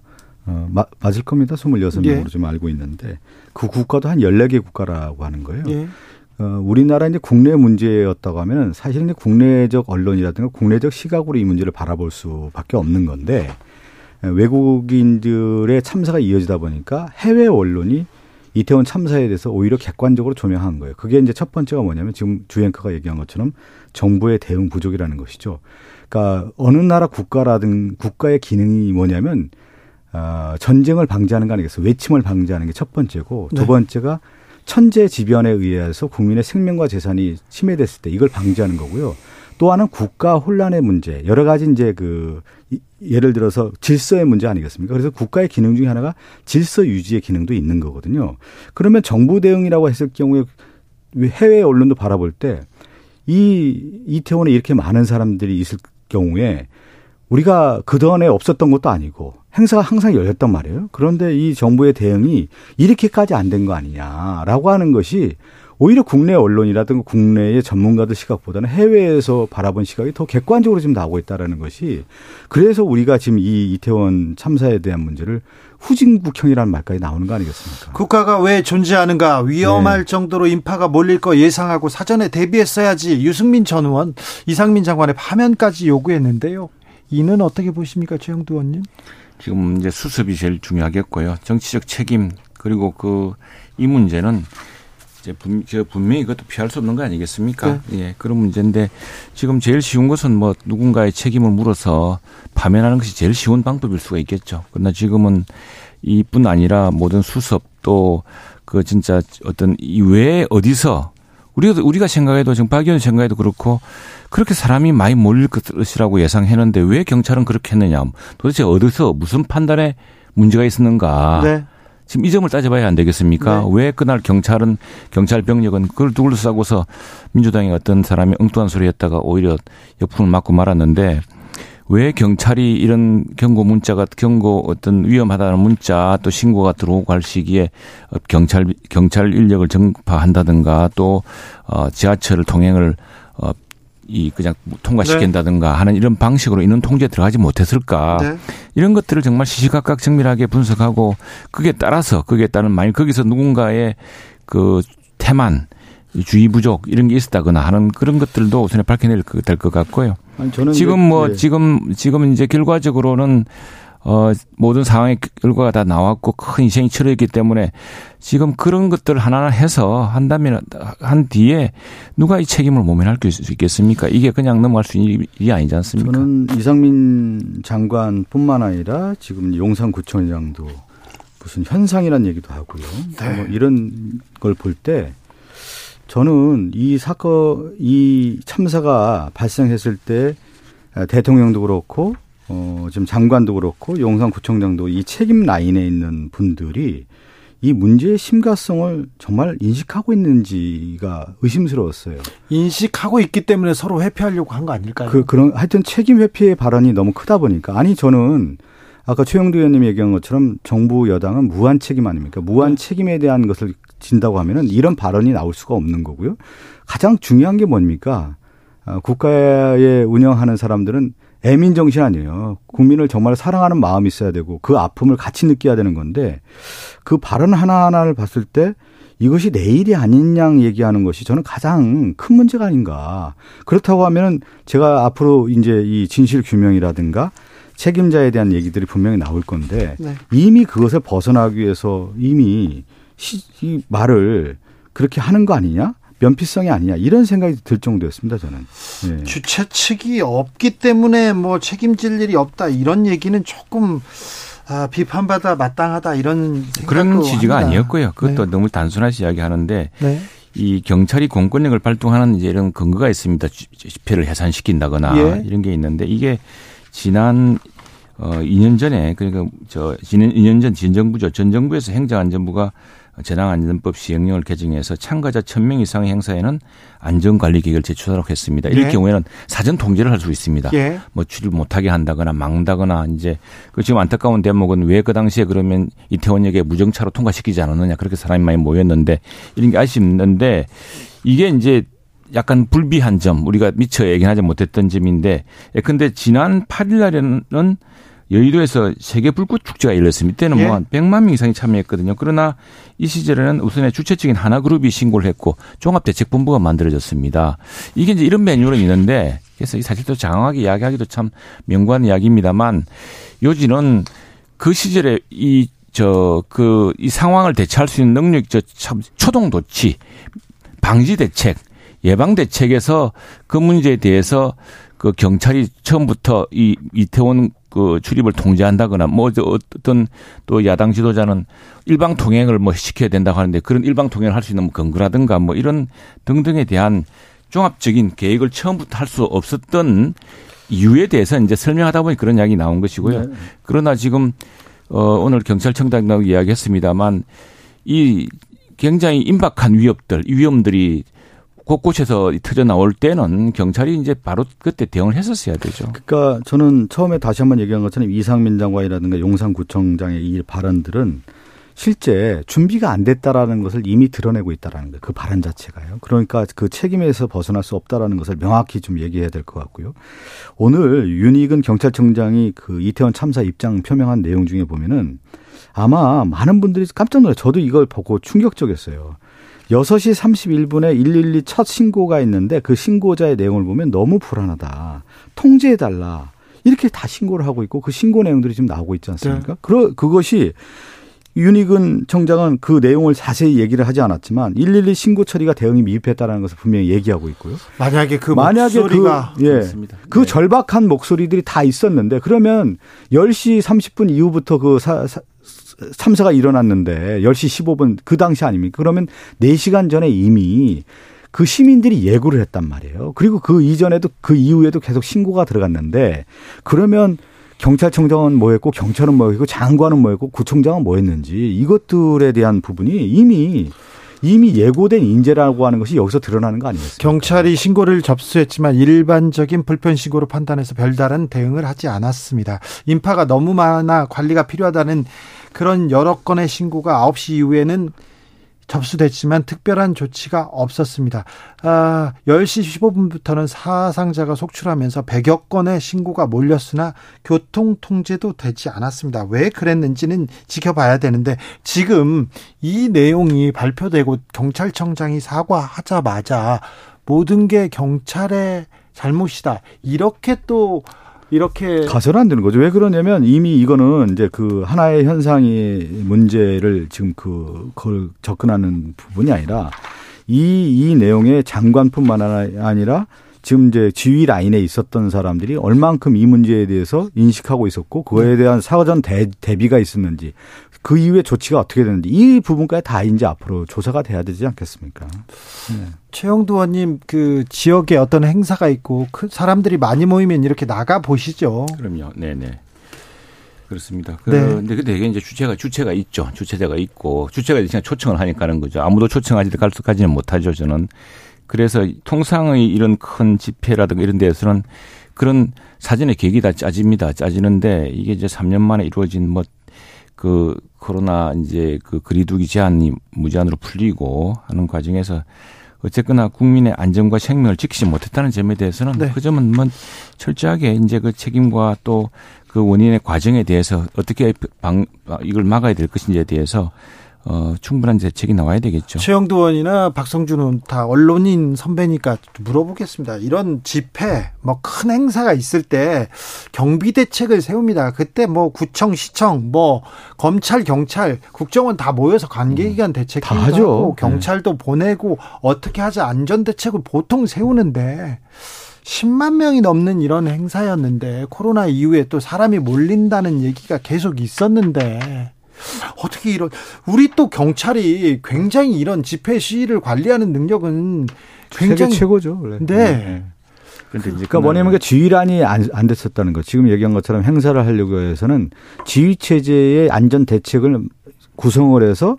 어, 마, 맞을 겁니다. 26명으로 예. 좀 알고 있는데 그 국가도 한 14개 국가라고 하는 거예요. 예. 어, 우리나라 이제 국내 문제였다고 하면은 사실은 국내적 언론이라든가 국내적 시각으로 이 문제를 바라볼 수밖에 없는 건데 외국인들의 참사가 이어지다 보니까 해외 언론이 이태원 참사에 대해서 오히려 객관적으로 조명한 거예요. 그게 이제 첫 번째가 뭐냐면 지금 주앵커가 얘기한 것처럼 정부의 대응 부족이라는 것이죠. 그러니까 어느 나라 국가라든 국가의 기능이 뭐냐면 어, 전쟁을 방지하는 거 아니겠어요? 외침을 방지하는 게 첫 번째고 두 네. 번째가 천재지변에 의해서 국민의 생명과 재산이 침해됐을 때 이걸 방지하는 거고요. 또 하나는 국가 혼란의 문제, 여러 가지 이제 그 예를 들어서 질서의 문제 아니겠습니까? 그래서 국가의 기능 중에 하나가 질서 유지의 기능도 있는 거거든요. 그러면 정부 대응이라고 했을 경우에 해외 언론도 바라볼 때 이 이태원에 이렇게 많은 사람들이 있을 경우에 우리가 그동안에 없었던 것도 아니고 행사가 항상 열렸단 말이에요. 그런데 이 정부의 대응이 이렇게까지 안 된 거 아니냐라고 하는 것이 오히려 국내 언론이라든가 국내의 전문가들 시각보다는 해외에서 바라본 시각이 더 객관적으로 지금 나오고 있다라는 것이 그래서 우리가 지금 이 이태원 참사에 대한 문제를 후진국형이라는 말까지 나오는 거 아니겠습니까? 국가가 왜 존재하는가 위험할 네. 정도로 인파가 몰릴 거 예상하고 사전에 대비했어야지 유승민 전 의원 이상민 장관의 파면까지 요구했는데요. 이는 어떻게 보십니까, 최영두 의원님? 지금 이제 수습이 제일 중요하겠고요. 정치적 책임 그리고 그 이 문제는 이제 분, 분명히 이것도 피할 수 없는 거 아니겠습니까? 네. 예, 그런 문제인데 지금 제일 쉬운 것은 뭐 누군가의 책임을 물어서 파면하는 것이 제일 쉬운 방법일 수가 있겠죠. 그러나 지금은 이뿐 아니라 모든 수습 또 그 진짜 어떤 이외에 어디서 우리가 우리가 생각해도 지금 박 의원 생각해도 그렇고 그렇게 사람이 많이 몰릴 것이라고 예상했는데 왜 경찰은 그렇게 했느냐? 도대체 어디서 무슨 판단에 문제가 있었는가? 네. 지금 이 점을 따져봐야 안 되겠습니까? 네. 왜 그날 경찰은 경찰 병력은 그걸 둘러싸고서 민주당의 어떤 사람이 엉뚱한 소리 했다가 오히려 역풍을 맞고 말았는데 왜 경찰이 이런 경고 문자가 경고 어떤 위험하다는 문자 또 신고가 들어오고 할 시기에 경찰 경찰 인력을 정파한다든가 또 어, 지하철을 통행을 어, 이 그냥 통과시킨다든가 네. 하는 이런 방식으로 이런 통제에 들어가지 못했을까 네. 이런 것들을 정말 시시각각 정밀하게 분석하고 그게 따라서 그게 따른 만약 거기서 누군가의 그 태만 주의 부족 이런 게 있었다거나 하는 그런 것들도 우선에 밝혀낼 될 것 같고요. 아니, 저는 지금 이제, 뭐 예. 지금 지금 이제 결과적으로는 어 모든 상황의 결과가 다 나왔고 큰 희생이 치러졌기 때문에 지금 그런 것들 하나하나 해서 한다면 한 뒤에 누가 이 책임을 모면할 수 있겠습니까? 이게 그냥 넘어갈 수 있는 일이 아니지 않습니까? 저는 이상민 장관 뿐만 아니라 지금 용산구청장도 무슨 현상이란 얘기도 하고요. 네. 뭐 이런 걸 볼 때 저는 이 사건, 이 참사가 발생했을 때 대통령도 그렇고 어, 지금 장관도 그렇고 용산구청장도 이 책임 라인에 있는 분들이 이 문제의 심각성을 정말 인식하고 있는지가 의심스러웠어요. 인식하고 있기 때문에 서로 회피하려고 한 거 아닐까요? 그, 그런, 하여튼 책임 회피의 발언이 너무 크다 보니까. 아니, 저는 아까 최영두 의원님이 얘기한 것처럼 정부 여당은 무한 책임 아닙니까? 무한 책임에 대한 것을 진다고 하면은 이런 발언이 나올 수가 없는 거고요. 가장 중요한 게 뭡니까? 아, 국가에 운영하는 사람들은 애민 정신 아니에요. 국민을 정말 사랑하는 마음이 있어야 되고 그 아픔을 같이 느껴야 되는 건데 그 발언 하나하나를 봤을 때 이것이 내일이 아닌 양 얘기하는 것이 저는 가장 큰 문제가 아닌가. 그렇다고 하면은 제가 앞으로 이제 이 진실 규명이라든가 책임자에 대한 얘기들이 분명히 나올 건데 네. 이미 그것을 벗어나기 위해서 이미 시, 이 말을 그렇게 하는 거 아니냐? 면피성이 아니냐 이런 생각이 들 정도였습니다 저는. 예. 주최 측이 없기 때문에 뭐 책임질 일이 없다 이런 얘기는 조금 아, 비판받아 마땅하다 이런 그런 생각도 취지가 합니다. 아니었고요. 그것도 네. 너무 단순하게 이야기하는데 네. 이 경찰이 공권력을 발동하는 이제 이런 근거가 있습니다. 지- 집회를 해산시킨다거나 예. 이런 게 있는데 이게 지난 어 2년 전에 그러니까 저 지난 2년 전전 정부죠. 전 정부에서 행정안전부가 재난안전법 시행령을 개정해서 참가자 1000명 이상의 행사에는 안전관리 계획을 제출하도록 했습니다. 이럴 예. 경우에는 사전 통제를 할 수 있습니다. 예. 뭐 출입 못하게 한다거나 막다거나 이제 그 지금 안타까운 대목은 왜 그 당시에 그러면 이태원역에 무정차로 통과시키지 않았느냐 그렇게 사람이 많이 모였는데 이런 게 아쉽는데 이게 이제 약간 불비한 점 우리가 미처 얘기하지 못했던 점인데 예, 근데 지난 8일 날에는 여의도에서 세계 불꽃 축제가 열렸습니다. 이때는 예. 뭐한 100만 명 이상이 참여했거든요. 그러나 이 시절에는 우선에 주최 측인 하나그룹이 신고를 했고 종합대책본부가 만들어졌습니다. 이게 이제 이런 매뉴얼은 있는데 그래서 이 사실 또 장황하게 이야기하기도 참 명구한 이야기입니다만 요지는 그 시절에 이 저 그 이 상황을 대처할 수 있는 능력 저 참 초동 조치 방지 대책 예방 대책에서 그 문제에 대해서 그 경찰이 처음부터 이 이태원 그 출입을 통제한다거나 뭐저 어떤 또 야당 지도자는 일방 통행을 뭐 시켜야 된다고 하는데 그런 일방 통행을 할 수 있는 뭐 근거라든가 뭐 이런 등등에 대한 종합적인 계획을 처음부터 할 수 없었던 이유에 대해서 이제 설명하다 보니 그런 이야기 나온 것이고요. 네. 그러나 지금 어 오늘 경찰청장도 이야기했습니다만 이 굉장히 임박한 위협들, 이 위험들이 곳곳에서 터져 나올 때는 경찰이 이제 바로 그때 대응을 했었어야 되죠. 그러니까 저는 처음에 다시 한번 얘기한 것처럼 이상민 장관이라든가 용산구청장의 이 발언들은 실제 준비가 안 됐다라는 것을 이미 드러내고 있다라는 거예요. 그 발언 자체가요. 그러니까 그 책임에서 벗어날 수 없다라는 것을 명확히 좀 얘기해야 될 것 같고요. 오늘 윤익은 경찰청장이 그 이태원 참사 입장 표명한 내용 중에 보면은 아마 많은 분들이 깜짝 놀라요. 저도 이걸 보고 충격적이었어요. 6시 31분에 112 첫 신고가 있는데 그 신고자의 내용을 보면 너무 불안하다. 통제해달라. 이렇게 다 신고를 하고 있고 그 신고 내용들이 지금 나오고 있지 않습니까? 그 그것이 윤희근 청장은 그 내용을 자세히 얘기를 하지 않았지만 112 신고 처리가 대응이 미흡했다라는 것을 분명히 얘기하고 있고요. 만약에 그 만약에 목소리가 그, 예, 그렇습니다. 그 네. 절박한 목소리들이 다 있었는데 그러면 10시 30분 이후부터 그 사, 사, 참사가 일어났는데 10시 15분 그 당시 아닙니까? 그러면 4시간 전에 이미 그 시민들이 예고를 했단 말이에요. 그리고 그 이전에도 그 이후에도 계속 신고가 들어갔는데 그러면 경찰청장은 뭐 했고 경찰은 뭐 했고 장관은 뭐 했고 구청장은 뭐 했는지 이것들에 대한 부분이 이미 이미 예고된 인재라고 하는 것이 여기서 드러나는 거 아니겠습니까? 경찰이 신고를 접수했지만 일반적인 불편 신고로 판단해서 별다른 대응을 하지 않았습니다. 인파가 너무 많아 관리가 필요하다는 그런 여러 건의 신고가 9시 이후에는 접수됐지만 특별한 조치가 없었습니다. 아, 10시 15분부터는 사상자가 속출하면서 100여 건의 신고가 몰렸으나 교통 통제도 되지 않았습니다. 왜 그랬는지는 지켜봐야 되는데 지금 이 내용이 발표되고 경찰청장이 사과하자마자 모든 게 경찰의 잘못이다. 이렇게 또 이렇게 가설안 되는 거죠. 왜 그러냐면 이미 이거는 이제 그 하나의 현상이 문제를 지금 그 그걸 접근하는 부분이 아니라 이이 내용의 장관뿐만 아니라 지금 이제 지휘 라인에 있었던 사람들이 얼만큼 이 문제에 대해서 인식하고 있었고 그거에 대한 사전 대, 대비가 있었는지 그 이후에 조치가 어떻게 되는지 이 부분까지 다 이제 앞으로 조사가 돼야 되지 않겠습니까? 네. 최영두 의원님 그 지역에 어떤 행사가 있고 그 사람들이 많이 모이면 이렇게 나가 보시죠. 그럼요. 네네. 그렇습니다. 그런데 네. 되게 이제 주체가 주체가 있죠. 주체자가 있고 주체가 그냥 초청을 하니까 하는 거죠. 아무도 초청하지 갈수까지는 못하죠. 저는 그래서 통상의 이런 큰 집회라든가 이런 데에서는 그런 사전에 계획이 다 짜집니다. 짜지는데 이게 이제 3년 만에 이루어진 뭐 그 코로나 이제 그 거리두기 제한이 무제한으로 풀리고 하는 과정에서 어쨌거나 국민의 안전과 생명을 지키지 못했다는 점에 대해서는 네. 그 점은 뭐 철저하게 이제 그 책임과 또 그 원인의 과정에 대해서 어떻게 방 이걸 막아야 될 것인지에 대해서 어, 충분한 대책이 나와야 되겠죠. 최영두 의원이나 박성준은 다 언론인 선배니까 물어보겠습니다. 이런 집회, 뭐 큰 행사가 있을 때 경비 대책을 세웁니다. 그때 뭐 구청, 시청, 뭐 검찰, 경찰, 국정원 다 모여서 관계기관 음, 대책 다 하죠. 하고 경찰도 네. 보내고 어떻게 하자 안전 대책을 보통 세우는데 10만 명이 넘는 이런 행사였는데 코로나 이후에 또 사람이 몰린다는 얘기가 계속 있었는데 어떻게 이런 우리 또 경찰이 굉장히 이런 집회 시위를 관리하는 능력은 굉장히 최고죠. 원래. 네. 네. 그런데 이제 그러니까 뭐냐면 그 지휘란이 안, 안 됐었다는 거. 지금 얘기한 것처럼 행사를 하려고 해서는 지휘 체제의 안전 대책을 구성을 해서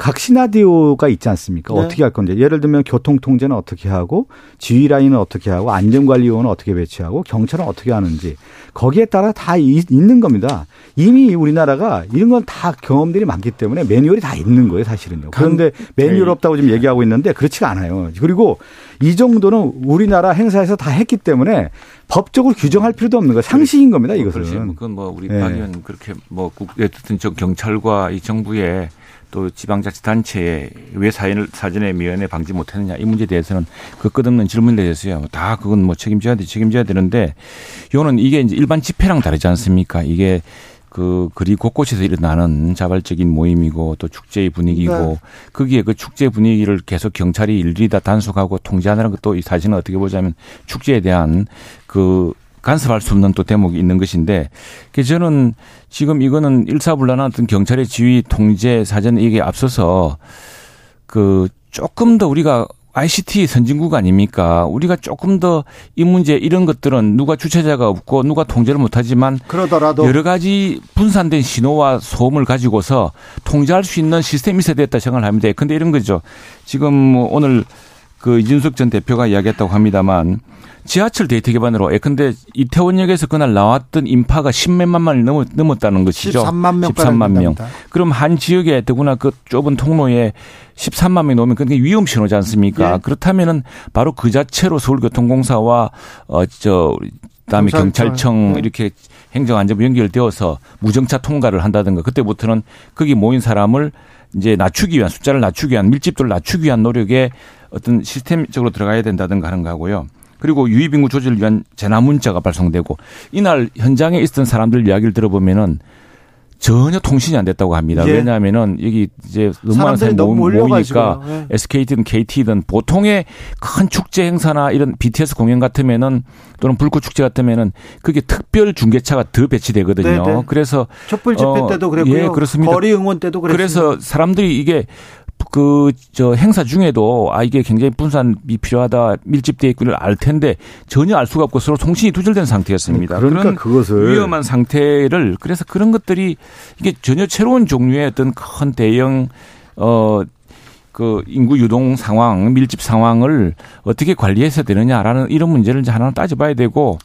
각 시나디오가 있지 않습니까? 네. 어떻게 할 건지. 예를 들면 교통 통제는 어떻게 하고 지휘 라인은 어떻게 하고 안전 관리원은 어떻게 배치하고 경찰은 어떻게 하는지 거기에 따라 다 있는 겁니다. 이미 우리나라가 이런 건 다 경험들이 많기 때문에 매뉴얼이 다 있는 거예요, 사실은요. 그런데 매뉴얼 네. 없다고 지금 얘기하고 있는데 그렇지가 않아요. 그리고 이 정도는 우리나라 행사에서 다 했기 때문에 법적으로 규정할 필요도 없는 거예요. 상식인 겁니다, 이것은. 뭐 그건 뭐 우리 네. 박 의원 그렇게 뭐 어쨌든 저 경찰과 이 정부의 또 지방자치단체에 왜 사연을 사전에 미연에 방지 못했느냐. 이 문제에 대해서는 그 끝없는 질문에 대해서요. 다 그건 뭐 책임져야 돼 책임져야 되는데 요는 이게 이제 일반 집회랑 다르지 않습니까? 이게 그 거리 곳곳에서 일어나는 자발적인 모임이고 또 축제의 분위기고 네. 거기에 그 축제 분위기를 계속 경찰이 일일이 다 단속하고 통제하는 것도 이 사실은 어떻게 보자면 축제에 대한 그 간섭할 수 없는 또 대목이 있는 것인데 그 저는 지금 이거는 일사불란한 어떤 경찰의 지휘 통제 사전 이게 앞서서 그 조금 더 우리가 ICT 선진국 아닙니까? 우리가 조금 더 이 문제 이런 것들은 누가 주체자가 없고 누가 통제를 못하지만 그러더라도 여러 가지 분산된 신호와 소음을 가지고서 통제할 수 있는 시스템이 있어야 됐다 생각을 합니다. 근데 이런 거죠. 지금 뭐 오늘 그 이준석 전 대표가 이야기했다고 합니다만 지하철 데이터 기반으로 예컨대 이태원역에서 그날 나왔던 인파가 10몇만 명을 넘었, 넘었다는 것이죠. 13만 명. 13만 명. 그럼 한 지역에 더구나 그 좁은 통로에 13만 명이 넘으면 그게 위험 신호지 않습니까? 예. 그렇다면은 바로 그 자체로 서울교통공사와 어저 그다음에 경찰청, 네. 이렇게 행정안전부 연결되어서 무정차 통과를 한다든가 그때부터는 거기 모인 사람을 이제 낮추기 위한 숫자를 낮추기 위한 밀집도를 낮추기 위한 노력에 어떤 시스템적으로 들어가야 된다든가 하는 거하고요. 그리고 유입 인구 조절을 위한 재난 문자가 발송되고 이날 현장에 있었던 사람들 이야기를 들어보면은 전혀 통신이 안 됐다고 합니다. 예. 왜냐하면은 여기 이제 너무 많은 사람이 너무 모이니까 예. SK든 KT든 보통의 큰 축제 행사나 이런 BTS 공연 같으면은 또는 불꽃 축제 같으면은 그게 특별 중계차가 더 배치되거든요. 네네. 그래서 촛불 집회 어, 때도 그랬고요. 예, 그렇습니다. 거리 응원 때도 그랬습니다. 그래서 사람들이 이게 그 저 행사 중에도 아 이게 굉장히 분산이 필요하다 밀집돼 있기를 알 텐데 전혀 알 수가 없고 서로 통신이 두절된 상태였습니다. 그러니까 그런 그것을 위험한 상태를 그래서 그런 것들이 이게 전혀 새로운 종류의 어떤 큰 대형 어. 그 인구 유동 상황, 밀집 상황을 어떻게 관리해서 되느냐라는 이런 문제를 이제 하나 따져봐야 되고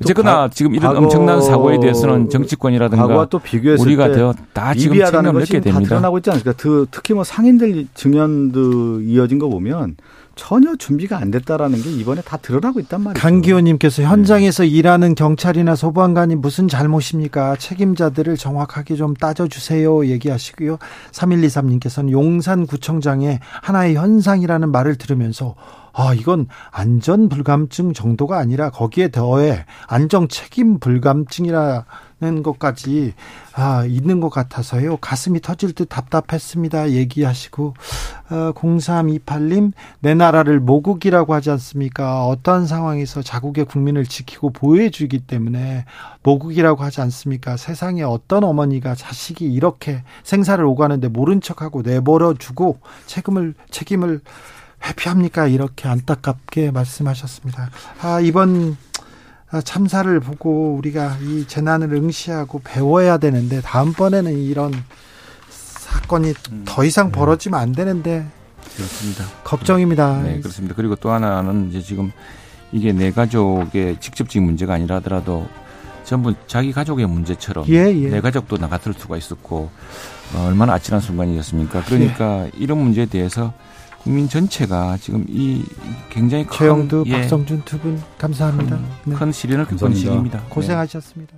어쨌거나 과, 지금 이런 엄청난 사고에 대해서는 정치권이라든가 과거와 또 비교했을 우리가 때다 지금 책임을 다 됩니다. 드러나고 있지 않습니까? 그, 특히 뭐 상인들 증언도 이어진 거 보면 전혀 준비가 안 됐다라는 게 이번에 다 드러나고 있단 말이죠. 강기호님께서 현장에서 일하는 경찰이나 소방관이 무슨 잘못입니까? 책임자들을 정확하게 좀 따져주세요. 얘기하시고요. 3123님께서는 용산구청장의 하나의 현상이라는 말을 들으면서 아, 이건 안전 불감증 정도가 아니라 거기에 더해 안정 책임 불감증이라는 것까지 아, 있는 것 같아서요. 가슴이 터질 듯 답답했습니다. 얘기하시고 어, 0328님 내 나라를 모국이라고 하지 않습니까? 어떠한 상황에서 자국의 국민을 지키고 보호해 주기 때문에 모국이라고 하지 않습니까? 세상에 어떤 어머니가 자식이 이렇게 생사를 오가는데 모른 척하고 내버려 두고 책임을 책임을 회피합니까? 이렇게 안타깝게 말씀하셨습니다. 아, 이번 참사를 보고 우리가 이 재난을 응시하고 배워야 되는데 다음번에는 이런 사건이 더 이상 벌어지면 안 되는데 그렇습니다. 걱정입니다. 네, 그렇습니다. 그리고 또 하나는 이제 지금 이게 내 가족의 직접적인 문제가 아니라 하더라도 전부 자기 가족의 문제처럼 예, 예. 내 가족도 나 같을 수가 있었고 어, 얼마나 아찔한 순간이었습니까? 그러니까 예. 이런 문제에 대해서 국민 전체가 지금 이 굉장히 큰, 최영두, 예, 박성준 두분 감사합니다. 네. 큰 시련을 겪은. 시기입니다. 네. 고생하셨습니다.